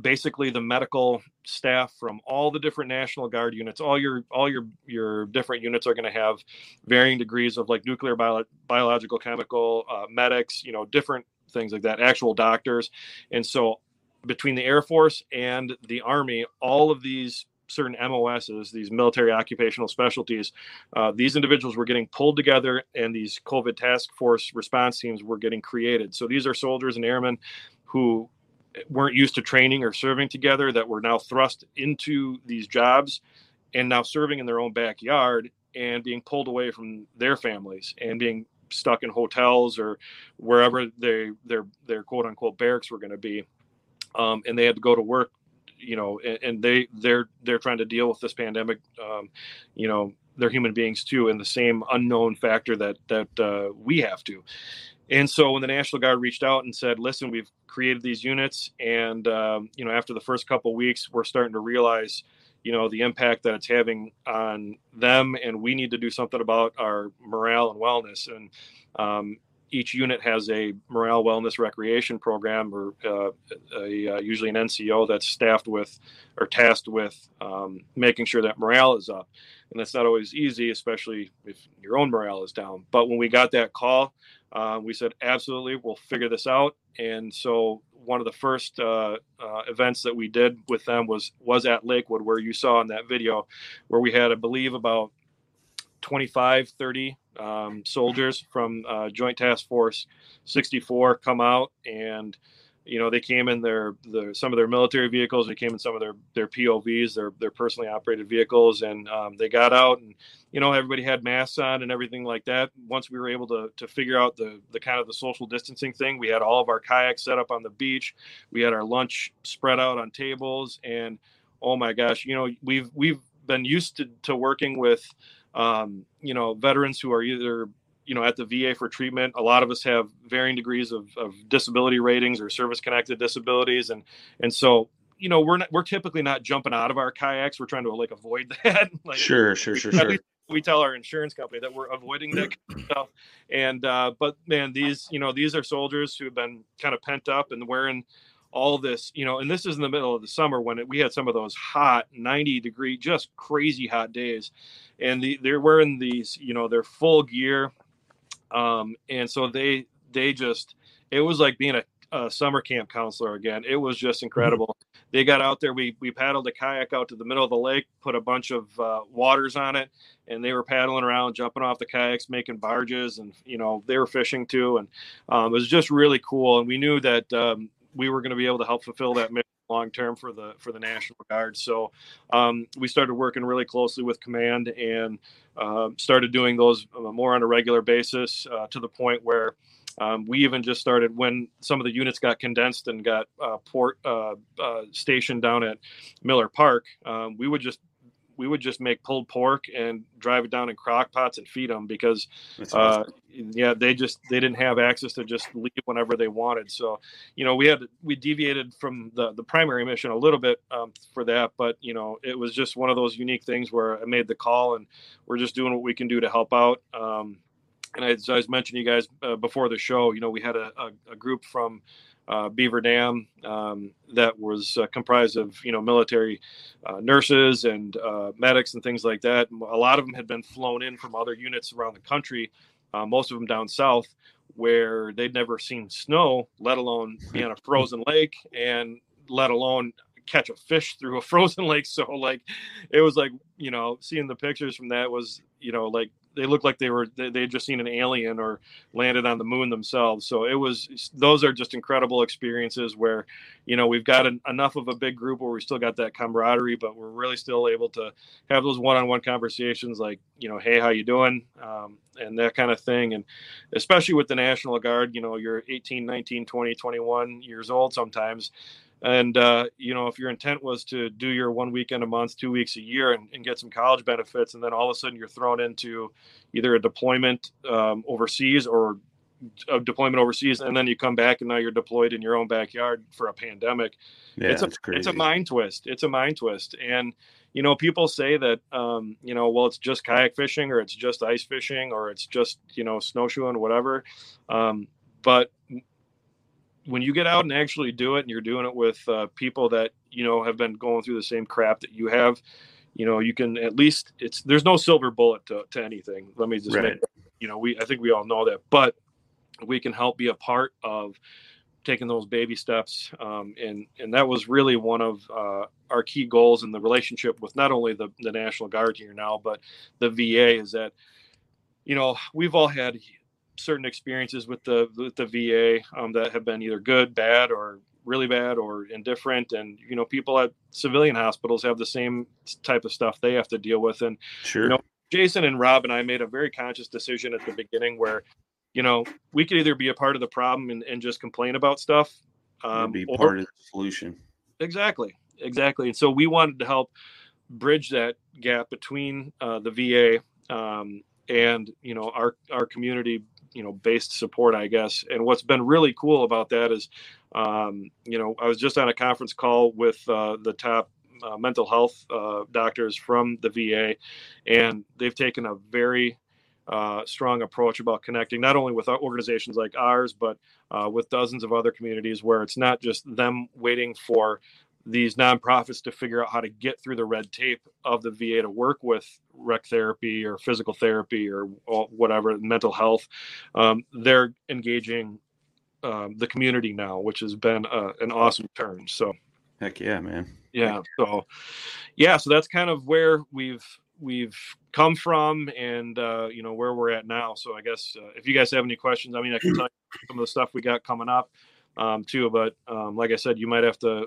basically the medical staff from all the different national guard units all your all your your different units are going to have varying degrees of like nuclear bio, biological chemical uh, medics you know different things like that, actual doctors. And so between the Air Force and the Army, all of these certain MOSs, these military occupational specialties, uh, these individuals were getting pulled together and these COVID task force response teams were getting created. So these are soldiers and airmen who weren't used to training or serving together that were now thrust into these jobs and now serving in their own backyard and being pulled away from their families and being stuck in hotels or wherever they their their quote unquote barracks were going to be, um, and they had to go to work, you know, and, and, they they're they're trying to deal with this pandemic, um, you know, they're human beings too, and the same unknown factor that that uh, we have to. And so when the National Guard reached out and said, "Listen, we've created these units, and um, you know, after the first couple weeks, we're starting to realize." You know the impact that it's having on them and we need to do something about our morale and wellness. And um, each unit has a morale wellness recreation program or uh, a, uh, usually an nco that's staffed with or tasked with um, making sure that morale is up. And that's not always easy especially if your own morale is down. But when we got that call uh, we said absolutely we'll figure this out. And so one of the first uh, uh, events that we did with them was was at Lakewood, where you saw in that video, where we had, I believe, about 25, 30 um, soldiers from uh, Joint Task Force 64 come out and you know they came in their, their some of their military vehicles they came in some of their their povs their their personally operated vehicles and um, they got out and you know everybody had masks on and everything like that. Once we were able to to figure out the the kind of the social distancing thing we had all of our kayaks set up on the beach. We had our lunch spread out on tables and oh my gosh you know we've we've been used to, to working with um, you know veterans who are either you know at the VA for treatment. A lot of us have varying degrees of, of disability ratings or service connected disabilities, and and so you know we're not, we're typically not jumping out of our kayaks. We're trying to like avoid that. like,
sure, sure, sure, sure.
We tell our insurance company that we're avoiding that stuff. And uh, but man, these you know these are soldiers who have been kind of pent up and wearing all this, you know, and this is in the middle of the summer when it, we had some of those hot 90 degree, just crazy hot days. And the, they're wearing these, you know, their full gear um, and so they they just it was like being a, a, summer camp counselor again. It was just incredible. they got out there. We we paddled a kayak out to the middle of the lake, put a bunch of uh, waters on it, and they were paddling around, jumping off the kayaks, making barges, and you know they were fishing too, and um, it was just really cool. And we knew that um, we were going to be able to help fulfill that mission long term for the for the National Guard. So um, we started working really closely with command and uh, started doing those uh, more on a regular basis uh, to the point where. Um, we even just started when some of the units got condensed and got uh, port uh, uh, stationed down at Miller Park. Um, we would just we would just make pulled pork and drive it down in crock pots and feed them because uh, yeah they just they didn't have access to just leave whenever they wanted. So you know we had we deviated from the the primary mission a little bit um, for that but you know it was just one of those unique things where i made the call and we're just doing what we can do to help out. Um, and as I was mentioning you guys uh, before the show, you know, we had a, a, a group from uh, Beaver Dam um, that was uh, comprised of you know military uh, nurses and uh, medics and things like that. A lot of them had been flown in from other units around the country, uh, most of them down south, where they'd never seen snow, let alone be on a frozen lake, and let alone catch a fish through a frozen lake. So like, it was like you know seeing the pictures from that was you know like they looked like they were they, had just seen an alien or landed on the moon themselves. So it was those are just incredible experiences where you know we've got an, enough of a big group where we still got that camaraderie but we're really still able to have those one-on-one conversations like you know hey how you doing? Um, and that kind of thing. And especially with the national guard you know you're 18 19 20 21 years old sometimes and uh, you know if your intent was to do your one weekend a month two weeks a year and, and, get some college benefits and then all of a sudden you're thrown into either a deployment um, overseas or a deployment overseas and then you come back and now you're deployed in your own backyard for a pandemic
yeah,
it's a it's a mind twist it's a mind twist. And you know people say that um, you know well it's just kayak fishing or it's just ice fishing or it's just you know snowshoeing whatever um, but when you get out and actually do it and you're doing it with uh, people that you know have been going through the same crap that you have you know you can at least it's there's no silver bullet to, to anything let me just
Right.
make you know we i think we all know that but we can help be a part of taking those baby steps um, and and that was really one of uh, our key goals in the relationship with not only the, the national guard here now but the va is that you know we've all had certain experiences with the with the va um, that have been either good bad or really bad or indifferent and you know people at civilian hospitals have the same type of stuff they have to deal with and
Sure.
you know jason and rob and i made a very conscious decision at the beginning where you know we could either be a part of the problem and, and just complain about stuff um,
be
or-
part of the solution.
exactly exactly and so we wanted to help bridge that gap between uh, the va um, and you know our our community you know based support i guess. And what's been really cool about that is um, you know i was just on a conference call with uh, the top uh, mental health uh, doctors from the va and they've taken a very uh, strong approach about connecting not only with organizations like ours but uh, with dozens of other communities where it's not just them waiting for these nonprofits to figure out how to get through the red tape of the VA to work with rec therapy or physical therapy or whatever mental health. Um, they're engaging um, the community now, which has been uh, an awesome turn. So
Heck yeah, man.
yeah so yeah so that's kind of where we've we've come from and uh you know where we're at now so i guess uh, if you guys have any questions i mean i can tell you some of the stuff we got coming up um too but um like i said you might have to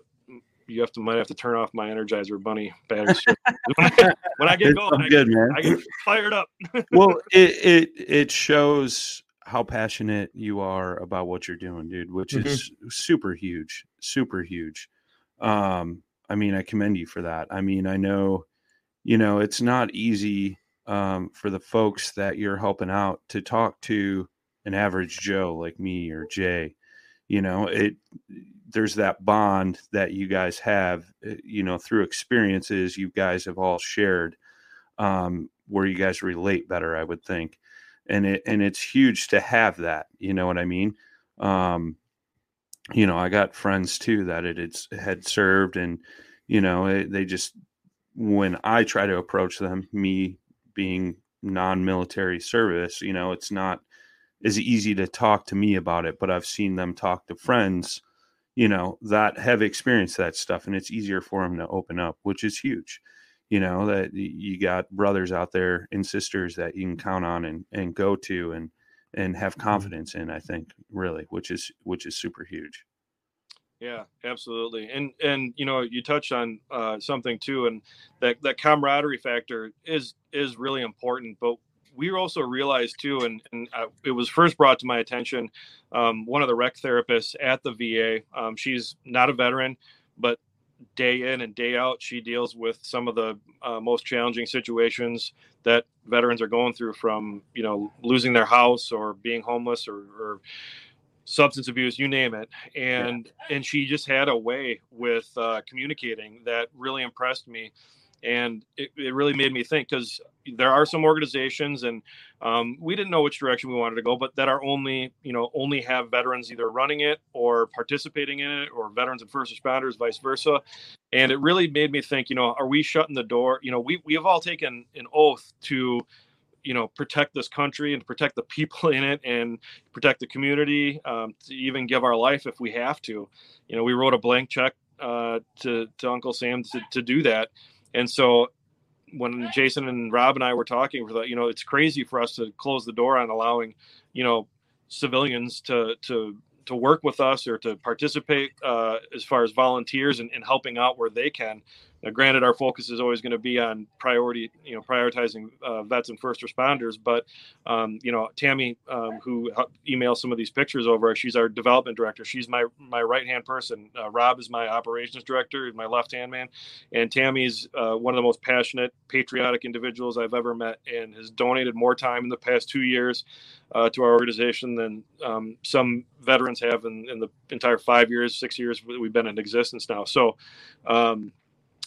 you have to might have to turn off my energizer bunny batteries when, I, when I get
It's
going
all
I,
good,
get,
man.
I get fired up
well, it, it it shows how passionate you are about what you're doing, dude, which is super huge, super huge. Um, I mean, I commend you for that. I mean, I know, you know, it's not easy um, for the folks that you're helping out to talk to an average Joe like me or Jay. You know, it there's that bond that you guys have, uh, you know, through experiences you guys have all shared, um, where you guys relate better, I would think, and it and it's huge to have that. You know what I mean? Um, you know, I got friends too that it it's, had served, and you know, it, they just when I try to approach them, me being non-military service, you know, it's not as easy to talk to me about it, but I've seen them talk to friends, you know, that have experienced that stuff, and it's easier for them to open up, which is huge. You know that you got brothers out there and sisters that you can count on and and go to and and have
Mm-hmm.
confidence in. I think really, which is which is super huge.
Yeah, absolutely. And and you know, you touched on uh, something too, and that that camaraderie factor is is really important. But we also realized too, and and uh, it was first brought to my attention. Um, one of the rec therapists at the VA, um, she's not a veteran, but day in and day out, she deals with some of the uh, most challenging situations that veterans are going through, from you know losing their house or being homeless or, or substance abuse you name it and and she just had a way with uh, communicating that really impressed me and it, it really made me think because there are some organizations and um, we didn't know which direction we wanted to go but that are only you know only have veterans either running it or participating in it or veterans and first responders vice versa. And it really made me think you know are we shutting the door? You know we, we have all taken an oath to you know protect this country and protect the people in it and protect the community um, to even give our life if we have to. You know we wrote a blank check uh, to, to uncle sam to, to do that and so when jason and rob and i were talking you know it's crazy for us to close the door on allowing you know civilians to to to work with us or to participate uh, as far as volunteers and, and helping out where they can now, granted, our focus is always going to be on priority, you know, prioritizing uh, vets and first responders. But, um, you know, Tammy, um, who emails some of these pictures over, she's our development director. She's my my right hand person. Uh, Rob is my operations director, my left hand man, and Tammy's uh, one of the most passionate, patriotic individuals I've ever met, and has donated more time in the past two years uh, to our organization than um, some veterans have in, in the entire five years, six years we've been in existence now. So.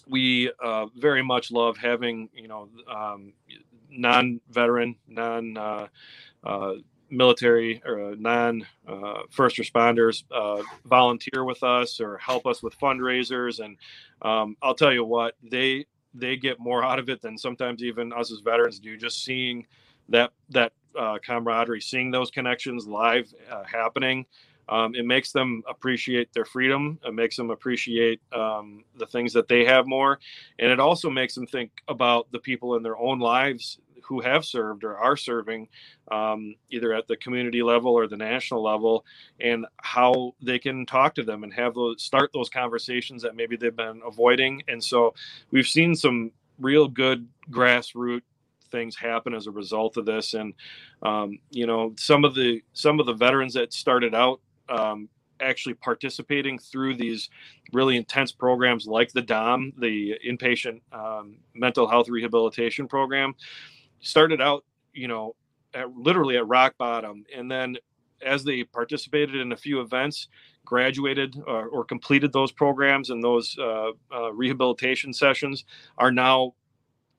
We uh, very much love having you know um, non-veteran, non uh, uh, military or non uh, first responders uh, volunteer with us or help us with fundraisers, and um, I'll tell you what they they get more out of it than sometimes even us as veterans do. Just seeing that that uh, camaraderie, seeing those connections live uh, happening um, it makes them appreciate their freedom. It makes them appreciate um, the things that they have more. And it also makes them think about the people in their own lives who have served or are serving um, either at the community level or the national level and how they can talk to them and have those start those conversations that maybe they've been avoiding. And so we've seen some real good grassroots things happen as a result of this. And um, you know some of the some of the veterans that started out um, actually participating through these really intense programs like the dom the inpatient um, mental health rehabilitation program started out you know at, literally at rock bottom and then as they participated in a few events graduated or, or completed those programs and those uh, uh, rehabilitation sessions are now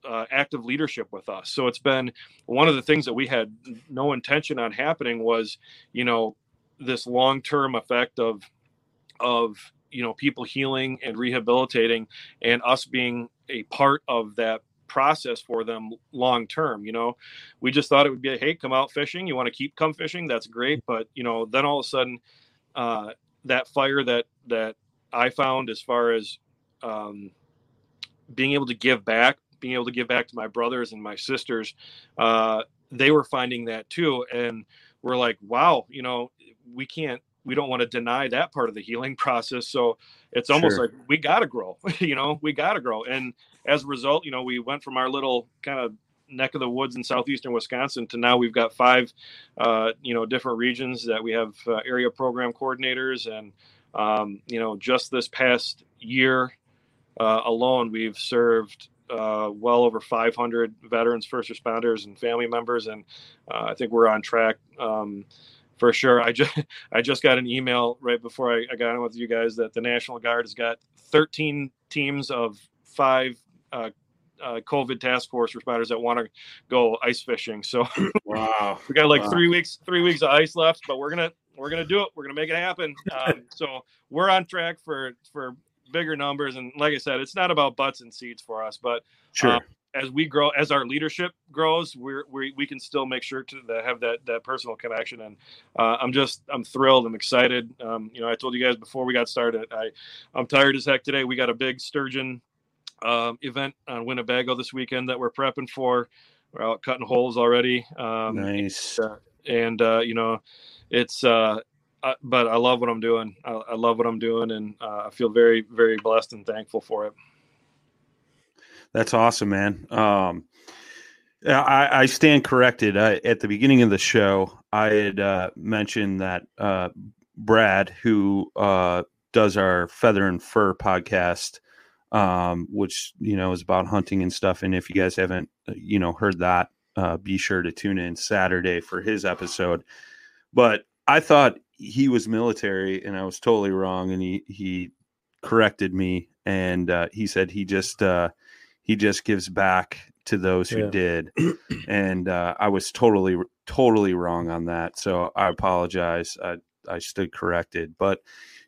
uh, active leadership with us. So it's been one of the things that we had no intention on happening was, you know, this long term effect of of you know people healing and rehabilitating, and us being a part of that process for them long term you know? We just thought it would be hey come out fishing. You want to keep come fishing? That's great. But you know then all of a sudden uh that fire that that i found as far as um being able to give back being able to give back to my brothers and my sisters uh they were finding that too and we're like wow you know we can't we don't want to deny that part of the healing process so it's almost
Sure.
like we got to grow you know we got to grow and as a result you know we went from our little kind of neck of the woods in southeastern wisconsin to now we've got five uh, you know different regions that we have uh, area program coordinators and um, you know just this past year uh, alone we've served uh, well over 500 veterans first responders and family members and uh, i think we're on track um, for sure i just i just got an email right before I, I got on with you guys that the national guard has got 13 teams of five uh, uh, COVID task force responders that want to go ice fishing. So
wow,
we got like
Wow.
three weeks, three weeks of ice left, but we're gonna we're gonna do it. We're gonna make it happen. Um, so we're on track for for bigger numbers. And like I said, it's not about butts and seats for us, but
Sure.
um, as we grow, as our leadership grows, we're, we we can still make sure to have that that personal connection. And uh, I'm just I'm thrilled. I'm excited. Um, you know, I told you guys before we got started, I I'm tired as heck today. We got a big sturgeon um, event on Winnebago this weekend that we're prepping for. We're out cutting holes already. Um,
nice.
And, uh, and uh, you know, it's. Uh, uh, but I love what I'm doing. I, I love what I'm doing, and uh, I feel very, very blessed and thankful for it.
That's awesome, man. Um, I, I stand corrected. I, at the beginning of the show, I had uh, mentioned that uh, Brad, who uh, does our Feather and Fur podcast, um, which you know is about hunting and stuff. And if you guys haven't, uh, you know, heard that, uh, be sure to tune in Saturday for his episode. But I thought he was military, and I was totally wrong. And he he corrected me, and uh, he said he just he just gives back to those who
Yeah.
did. And uh, i was totally totally wrong on that so i apologize. I i stood corrected. But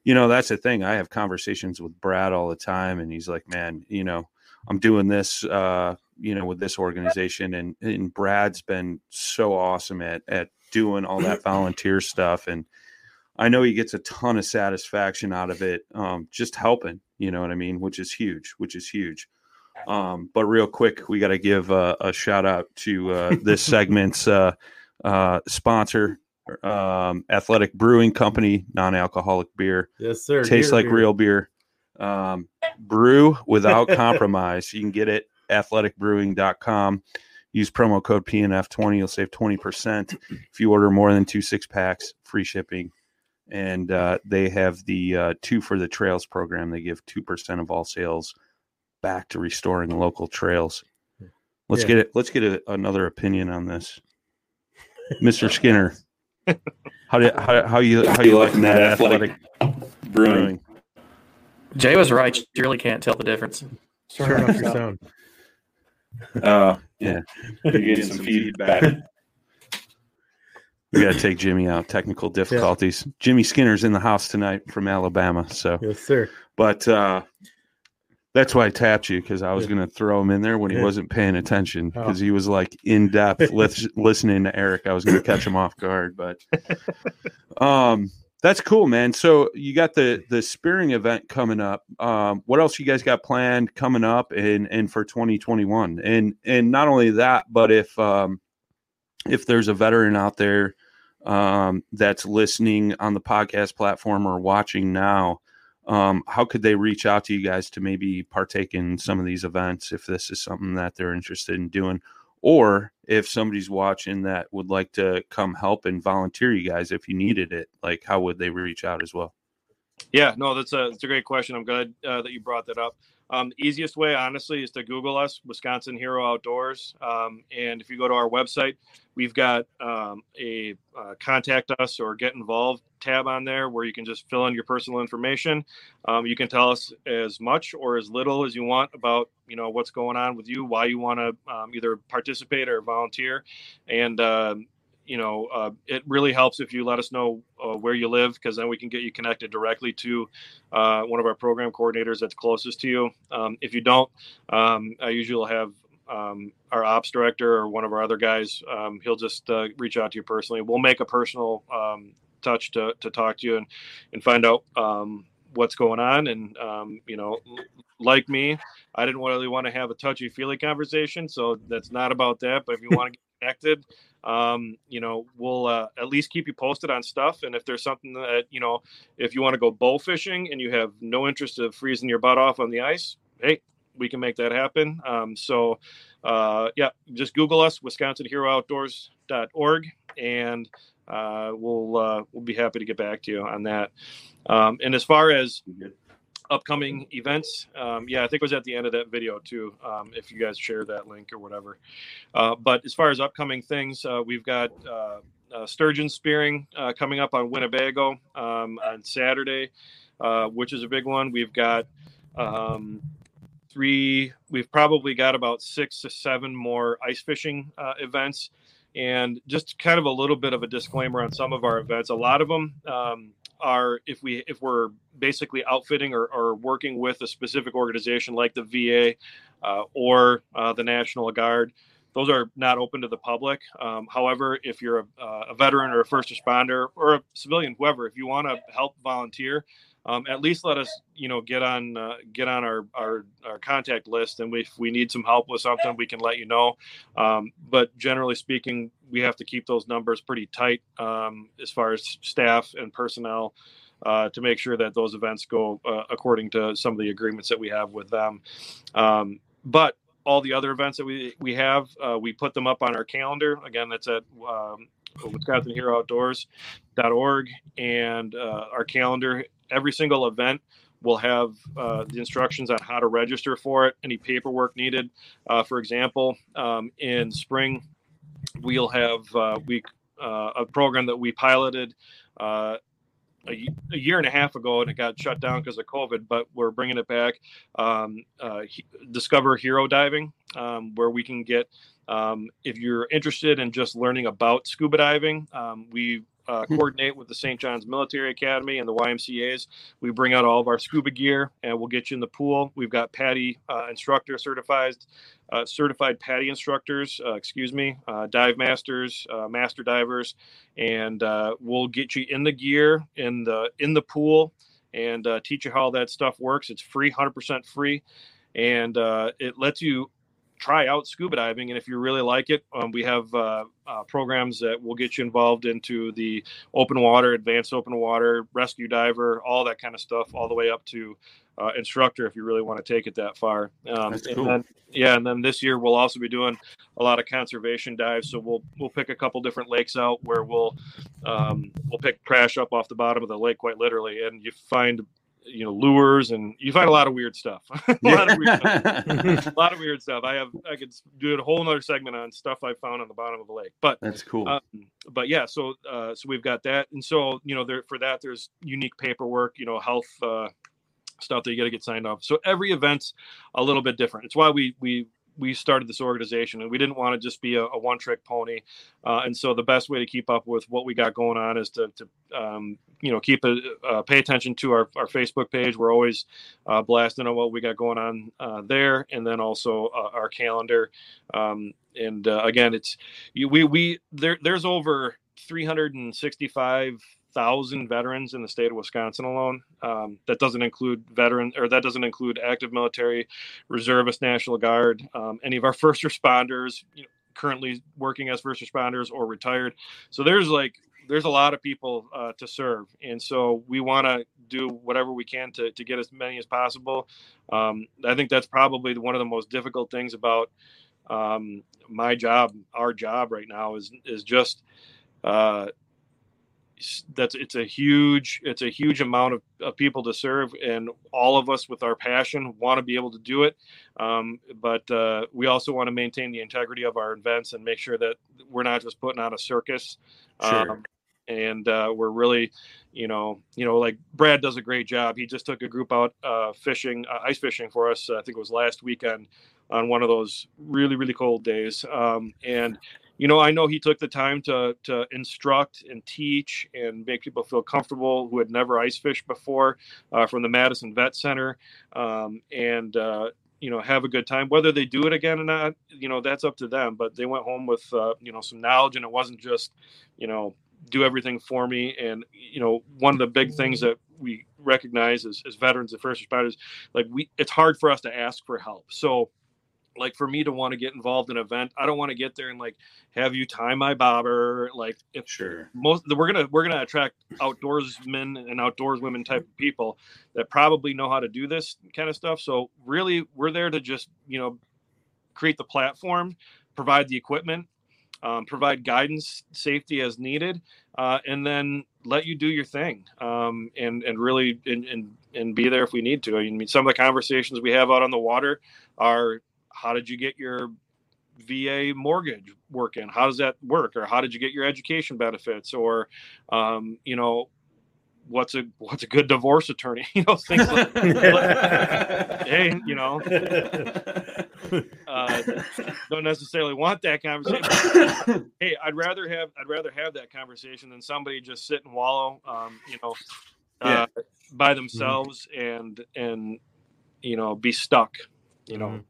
you know that's the thing. I have conversations with brad all the time and he's like man you know i'm doing this uh you know with this organization and and brad's been so awesome at at doing all that volunteer stuff and i know he gets a ton of satisfaction out of it um just helping you know what i mean which is huge which is huge um, but real quick, we got to give uh, a shout out to uh, this segment's uh, uh, sponsor, um, Athletic Brewing Company, non-alcoholic beer.
Yes, sir.
Tastes
Beer,
like
beer.
real beer. Um, brew without compromise. You can get it athleticbrewing.com. Use promo code PNF20. You'll save 20%. If you order more than two six packs, free shipping. And uh, they have the uh, two for the trails program. They give 2% of all sales back to restoring local trails. Let's
Yeah.
get it. Let's get a, another opinion on this, Mister Skinner. How do how, how you how you liking that athletic brewing?
Jay was right. You really can't tell the difference.
Turn off your sound.
Uh, yeah, you're getting some feedback. We got to take Jimmy out. Technical difficulties. Jimmy Skinner's in the house tonight from Alabama. So
Yes, sir.
But uh, that's why I tapped you because I was going to throw him in there when he
Yeah.
wasn't paying attention
Oh.
because he was like in depth lis- listening to Eric. I was going to catch him off guard, but um, that's cool, man. So you got the the spearing event coming up. Um, what else you guys got planned coming up and and for 2021? And and not only that, but if um, if there's a veteran out there um, that's listening on the podcast platform or watching now, um, how could they reach out to you guys to maybe partake in some of these events if this is something that they're interested in doing? Or if somebody's watching that would like to come help and volunteer you guys if you needed it, like how would they reach out as well?
Yeah, no, that's a that's a great question. I'm glad uh, that you brought that up. Um, the easiest way, honestly, is to Google us, Wisconsin Hero Outdoors. Um, and if you go to our website, we've got um, a uh, contact us or get involved tab on there where you can just fill in your personal information. Um, you can tell us as much or as little as you want about you know what's going on with you, why you want to um, either participate or volunteer, and um, you know, uh, it really helps if you let us know uh, where you live because then we can get you connected directly to uh, one of our program coordinators that's closest to you. Um, if you don't, um, I usually have um, our ops director or one of our other guys. Um, he'll just uh, reach out to you personally. We'll make a personal um, touch to, to talk to you and, and find out um, what's going on. And, you know, like me, I didn't really want to have a touchy feely conversation. So that's not about that. But if you want to connected, um, you know, we'll uh, at least keep you posted on stuff. And if there's something that, you know, if you want to go bow fishing and you have no interest of freezing your butt off on the ice, hey, we can make that happen. Um, so, uh, yeah, just Google us, WisconsinHeroOutdoors.org, and uh, we'll uh, we'll be happy to get back to you on that. Um, and as far as upcoming events, um, yeah, I think it was at the end of that video too. Um, if you guys share that link or whatever. Uh, but as far as upcoming things, uh, we've got uh, uh, sturgeon spearing uh, coming up on Winnebago um, on Saturday, which is a big one. We've got um, three. We've probably got about six to seven more ice fishing events. And just kind of a little bit of a disclaimer on some of our events. A lot of them, um, are if we if we're basically outfitting or, or working with a specific organization like the VA uh, or uh, the National Guard. Those are not open to the public. Um, however, if you're a, a, veteran or a first responder or a civilian, whoever, if you want to help volunteer, um, at least let us, you know, get on uh, get on our, our, our contact list, and we, if we need some help with something, we can let you know. Um, but generally speaking, we have to keep those numbers pretty tight um, as far as staff and personnel. Uh, to make sure that those events go uh, according to some of the agreements that we have with them. Um, but all the other events that we we have, uh, we put them up on our calendar. Again, that's at um, WisconsinHeroOutdoors.org, and uh, our calendar. Every single event will have uh, the instructions on how to register for it, any paperwork needed. Uh, for example, um, in spring, we'll have uh, we uh, a program that we piloted a, a, year and a half ago and it got shut down because of COVID, but we're bringing it back. Um, uh, he, Discover Hero Diving, um, where we can get, um, if you're interested in just learning about scuba diving, um, we uh, hmm. coordinate with the St. John's Military Academy and the YMCA's. We bring out all of our scuba gear and we'll get you in the pool. We've got PADI uh, instructor certified, uh, certified PADI instructors, uh, excuse me, uh, dive masters, uh, master divers, and we'll get you in the gear in the in the pool and teach you how that stuff works. It's free, 100% free, and it lets you try out scuba diving and if you really like it um, we have uh, uh, programs that will get you involved into the open water advanced open water rescue diver all that kind of stuff all the way up to uh, instructor if you really want to take it that far um,
That's
and
cool.
then, yeah and then this year we'll also be doing a lot of conservation dives so we'll we'll pick a couple different lakes out where we'll um, we'll pick crash up off the bottom of the lake quite literally and you find you know lures and you find a lot of weird stuff. A lot of weird stuff. a lot of weird stuff. I have i could do a whole nother segment on stuff i found on the bottom of the lake but
that's cool.
um, but yeah so uh, so we've got that. And so you know there for that there's unique paperwork you know health uh, stuff that you got to get signed off. So every event's a little bit different. It's why we we we started this organization and we didn't want to just be a, a one trick pony. Uh, and so the best way to keep up with what we got going on is to, to um, you know, keep a, uh, pay attention to our, our Facebook page. We're always uh, blasting on what we got going on uh, there. And then also uh, our calendar. Um, and uh, again, it's we, we, there, there's over 365 thousand veterans in the state of Wisconsin alone. Um, that doesn't include veteran or that doesn't include active military, reservist, National Guard, um, any of our first responders you know, currently working as first responders or retired. So there's like there's a lot of people uh, to serve, and so we want to do whatever we can to to get as many as possible. Um, I think that's probably one of the most difficult things about um, my job, our job right now is is just. Uh, that's it's a huge it's a huge amount of, of, people to serve and all of us with our passion want to be able to do it. Um, but uh, we also want to maintain the integrity of our events and make sure that we're not just putting on a circus.
Sure.
um, and uh, we're really you know you know like brad does a great job. He just took a group out uh, fishing uh, ice fishing for us i think it was last weekend on one of those really really cold days. Um, and you know, I know he took the time to to instruct and teach and make people feel comfortable who had never ice fished before uh, from the Madison Vet Center, um, and uh, you know have a good time. Whether they do it again or not, you know, that's up to them. But they went home with uh, you know some knowledge, and it wasn't just you know do everything for me. And you know, one of the big things that we recognize as, as veterans and first responders, like we, it's hard for us to ask for help. So like for me to want to get involved in an event i don't want to get there and like have you tie my bobber like if
sure.
most we're gonna we're gonna attract outdoorsmen and outdoors women type of people that probably know how to do this kind of stuff. So really we're there to just you know create the platform provide the equipment um, provide guidance safety as needed uh, and then let you do your thing um, and and really and, and and be there if we need to. I mean some of the conversations we have out on the water are how did you get your VA mortgage working? How does that work? Or how did you get your education benefits? Or, um, you know, what's a what's a good divorce attorney? You know, things like, hey, you know, uh, don't necessarily want that conversation. hey, I'd rather have I'd rather have that conversation than somebody just sit and wallow, um, you know, uh, by themselves and and you know be stuck, you know.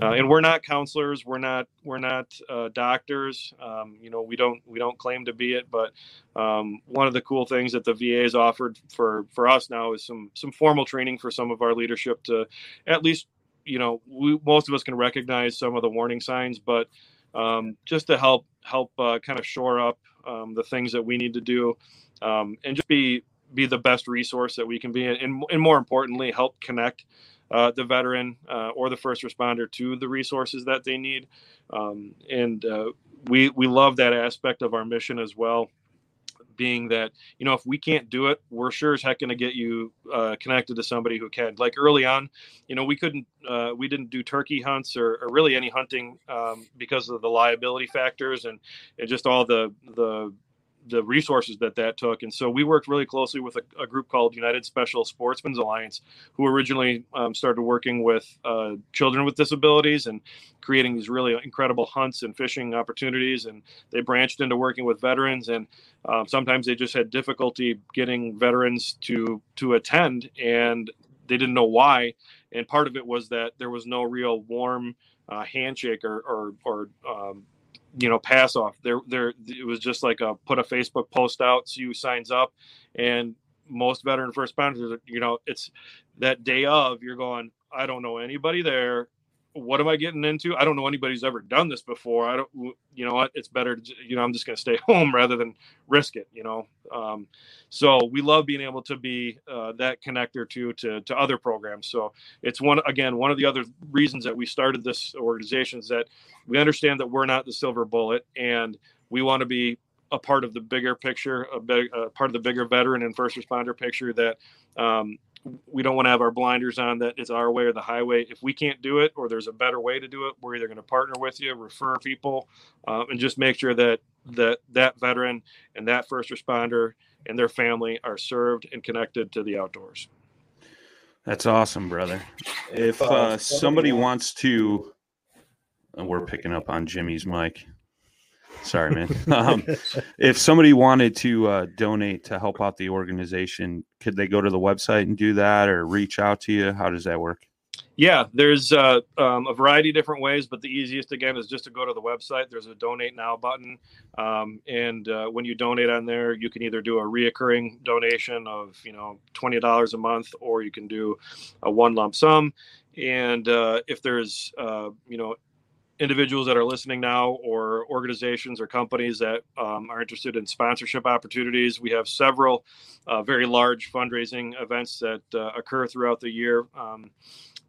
Uh, and we're not counselors. We're not. We're not uh, doctors. Um, you know, we don't. We don't claim to be it. But um, one of the cool things that the VA has offered for for us now is some some formal training for some of our leadership to, at least, you know, we, most of us can recognize some of the warning signs, but um, just to help help uh, kind of shore up um, the things that we need to do, um, and just be be the best resource that we can be, and, and more importantly, help connect uh, the veteran uh, or the first responder to the resources that they need. Um, and uh, we we love that aspect of our mission as well. Being that you know if we can't do it, we're sure as heck going to get you uh, connected to somebody who can. Like early on, you know we couldn't uh, we didn't do turkey hunts or, or really any hunting um, because of the liability factors and, and just all the the the resources that that took. And so we worked really closely with a, a group called United Special Sportsmen's Alliance, who originally um, started working with uh, children with disabilities and creating these really incredible hunts and fishing opportunities. And they branched into working with veterans. And um, sometimes they just had difficulty getting veterans to to attend, and they didn't know why. And part of it was that there was no real warm uh, handshake or or, or um, you know pass off. There there it was just like a put a facebook post out see who signs up. And most veteran first responders you know it's that day of you're going i don't know anybody there what am i getting into? I don't know anybody's ever done this before. I don't you know what? It's better to, you know i'm just going to stay home rather than risk it you know? Um, so we love being able to be uh, that connector to, to to other programs. So it's one again one of the other reasons that we started this organization is that we understand that we're not the silver bullet and we want to be a part of the bigger picture a, big, a part of the bigger veteran and first responder picture that um, we don't want to have our blinders on that it's our way or the highway. If we can't do it or there's a better way to do it, we're either going to partner with you, refer people, uh, and just make sure that that that veteran and that first responder and their family are served and connected to the outdoors.
That's awesome, brother. If uh, somebody wants to, we're picking up on Jimmy's mic. Sorry, man. um, if somebody wanted to uh, donate to help out the organization, could they go to the website and do that, or reach out to you? How does that work?
Yeah, there's uh, um, a variety of different ways, but the easiest again is just to go to the website. There's a donate now button, um, and uh, when you donate on there, you can either do a reoccurring donation of you know twenty dollars a month, or you can do a one lump sum. And uh, if there's uh, you know individuals that are listening now or organizations or companies that um, are interested in sponsorship opportunities. We have several uh, very large fundraising events that uh, occur throughout the year. Um,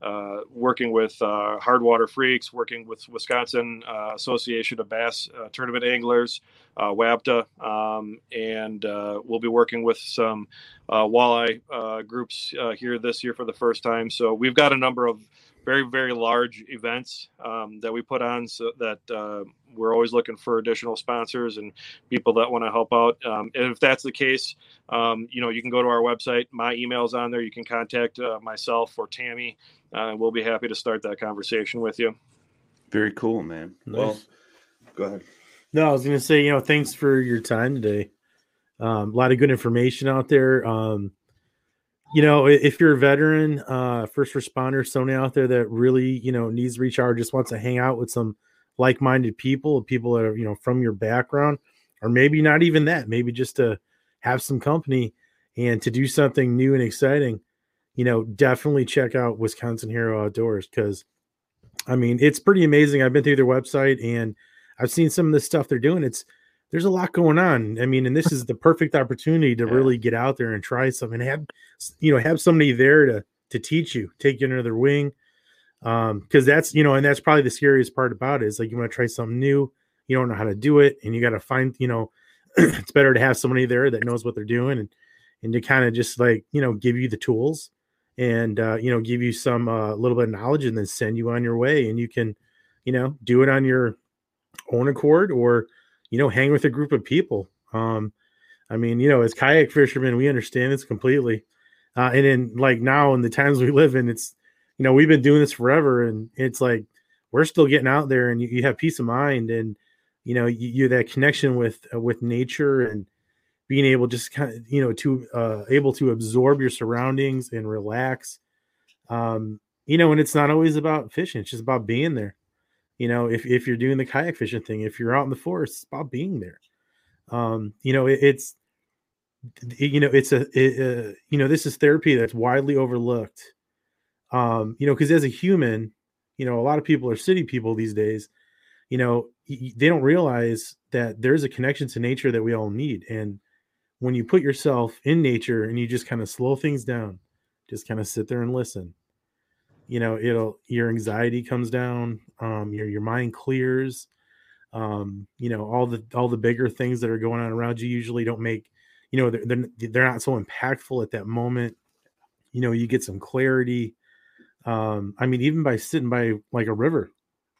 uh, working with uh, Hardwater Freaks, working with Wisconsin uh, Association of Bass uh, Tournament Anglers, WABTA, um, and we'll be working with some walleye groups here this year for the first time. So we've got a number of very very large events um, that we put on so that uh, we're always looking for additional sponsors and people that want to help out. Um, and if that's the case um, you know you can go to our website. My email's on there. You can contact uh, myself or tammy uh, and we'll be happy to start that conversation with you.
Very cool man. Nice. well go ahead.
No i was going to say you know thanks for your time today. Um, a lot of good information out there. Um, you know, if you're a veteran, uh, first responder, somebody out there that really, you know, needs recharge, just wants to hang out with some like-minded people, people that are, you know, from your background, or maybe not even that, maybe just to have some company and to do something new and exciting, you know, definitely check out Wisconsin Hero Outdoors because, I mean, it's pretty amazing. I've been through their website and I've seen some of the stuff they're doing. It's there's a lot going on. I mean, and this is the perfect opportunity to yeah. really get out there and try something and have you know have somebody there to to teach you, take you under their wing. Um, because that's you know, and that's probably the scariest part about it is like you want to try something new, you don't know how to do it, and you got to find, you know, it's better to have somebody there that knows what they're doing and and to kind of just like you know give you the tools and uh, you know give you some a uh, little bit of knowledge and then send you on your way and you can you know do it on your own accord or you know, hang with a group of people. Um, I mean, you know, as kayak fishermen, we understand this completely. Uh, and in like now in the times we live in, it's you know, we've been doing this forever, and it's like we're still getting out there and you, you have peace of mind and you know you, you that connection with uh, with nature and being able just kind of you know to uh able to absorb your surroundings and relax um you know and it's not always about fishing it's just about being there you know if, if you're doing the kayak fishing thing if you're out in the forest it's about being there. Um you know it, it's it- you know it's a it, uh, you know this is therapy that's widely overlooked. Um you know because as a human you know a lot of people are city people these days you know they don't realize that there's a connection to nature that we all need. And when you put yourself in nature and you just kind of slow things down just kind of sit there and listen you know it'll your anxiety comes down um your your mind clears um you know all the all the bigger things that are going on around you usually don't make you know they're, they're, they're not so impactful at that moment. You know you get some clarity. Um i mean even by sitting by like a river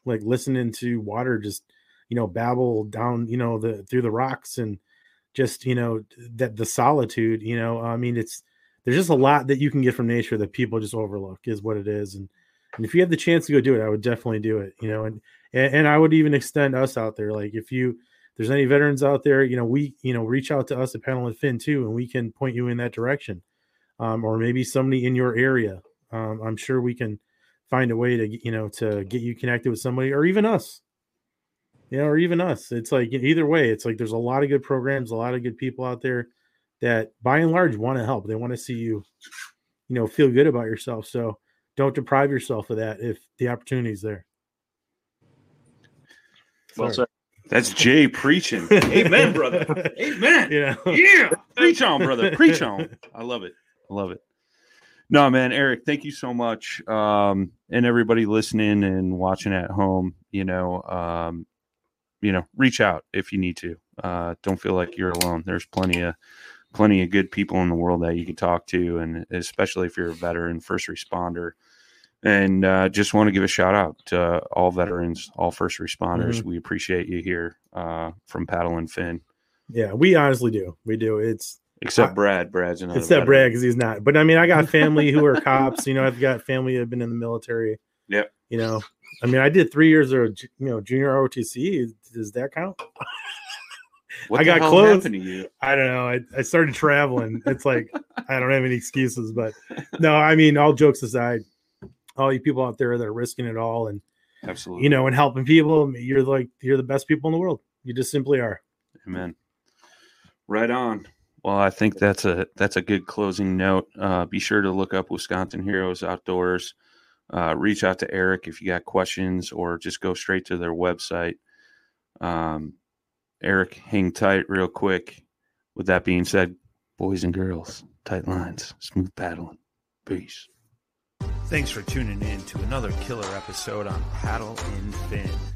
like listening to water just you know babble down you know the through the rocks and just you know that the solitude you know i mean it's there's just a lot that you can get from nature that people just overlook is what it is and and if you have the chance to go do it i would definitely do it you know and and, i would even extend us out there like if you there's any veterans out there you know we you know reach out to us at Paddle and Fin too and we can point you in that direction um, or maybe somebody in your area um, i'm sure we can find a way to you know to get you connected with somebody or even us. You know or even us. It's like either way it's like there's a lot of good programs a lot of good people out there that by and large want to help they want to see you you know feel good about yourself so don't deprive yourself of that if the opportunity is there
Well
Sorry.
That's Jay preaching. Amen, brother. Amen.
Yeah.
Yeah. Preach on, brother. Preach on. I love it. I love it. No, man, Eric, thank you so much. Um, and everybody listening and watching at home, you know, um, you know, reach out if you need to. Uh, don't feel like you're alone. There's plenty of plenty of good people in the world that you can talk to, and especially if you're a veteran, first responder. And uh, just want to give a shout out to all veterans, all first responders.
Mhm.
We appreciate you here uh, from Paddle and Fin.
yeah we honestly do we do it's
Except
I-
Brad. Brad's another.
except
veteran.
brad because he's not but i mean i got family who are cops you know i've got family that have been in the military
Yep.
you know i mean i did three years of you know junior rotc does that count
What
I got close.
to you?
I don't know. I, I started traveling. It's like I don't have any excuses, but no, I mean, all jokes aside, all you people out there that are risking it all and
Absolutely.
you know and helping people, you're like you're the best people in the world. You just simply are.
Amen. Right on. Well, I think that's a that's a good closing note. Uh, be sure to look up Wisconsin Heroes Outdoors. Uh, reach out to Eric if you got questions, or just go straight to their website. Um, Eric, hang tight real quick. With that being said, boys and girls, tight lines, smooth paddling. Peace. Thanks for tuning in to another killer episode on Paddle and Fin.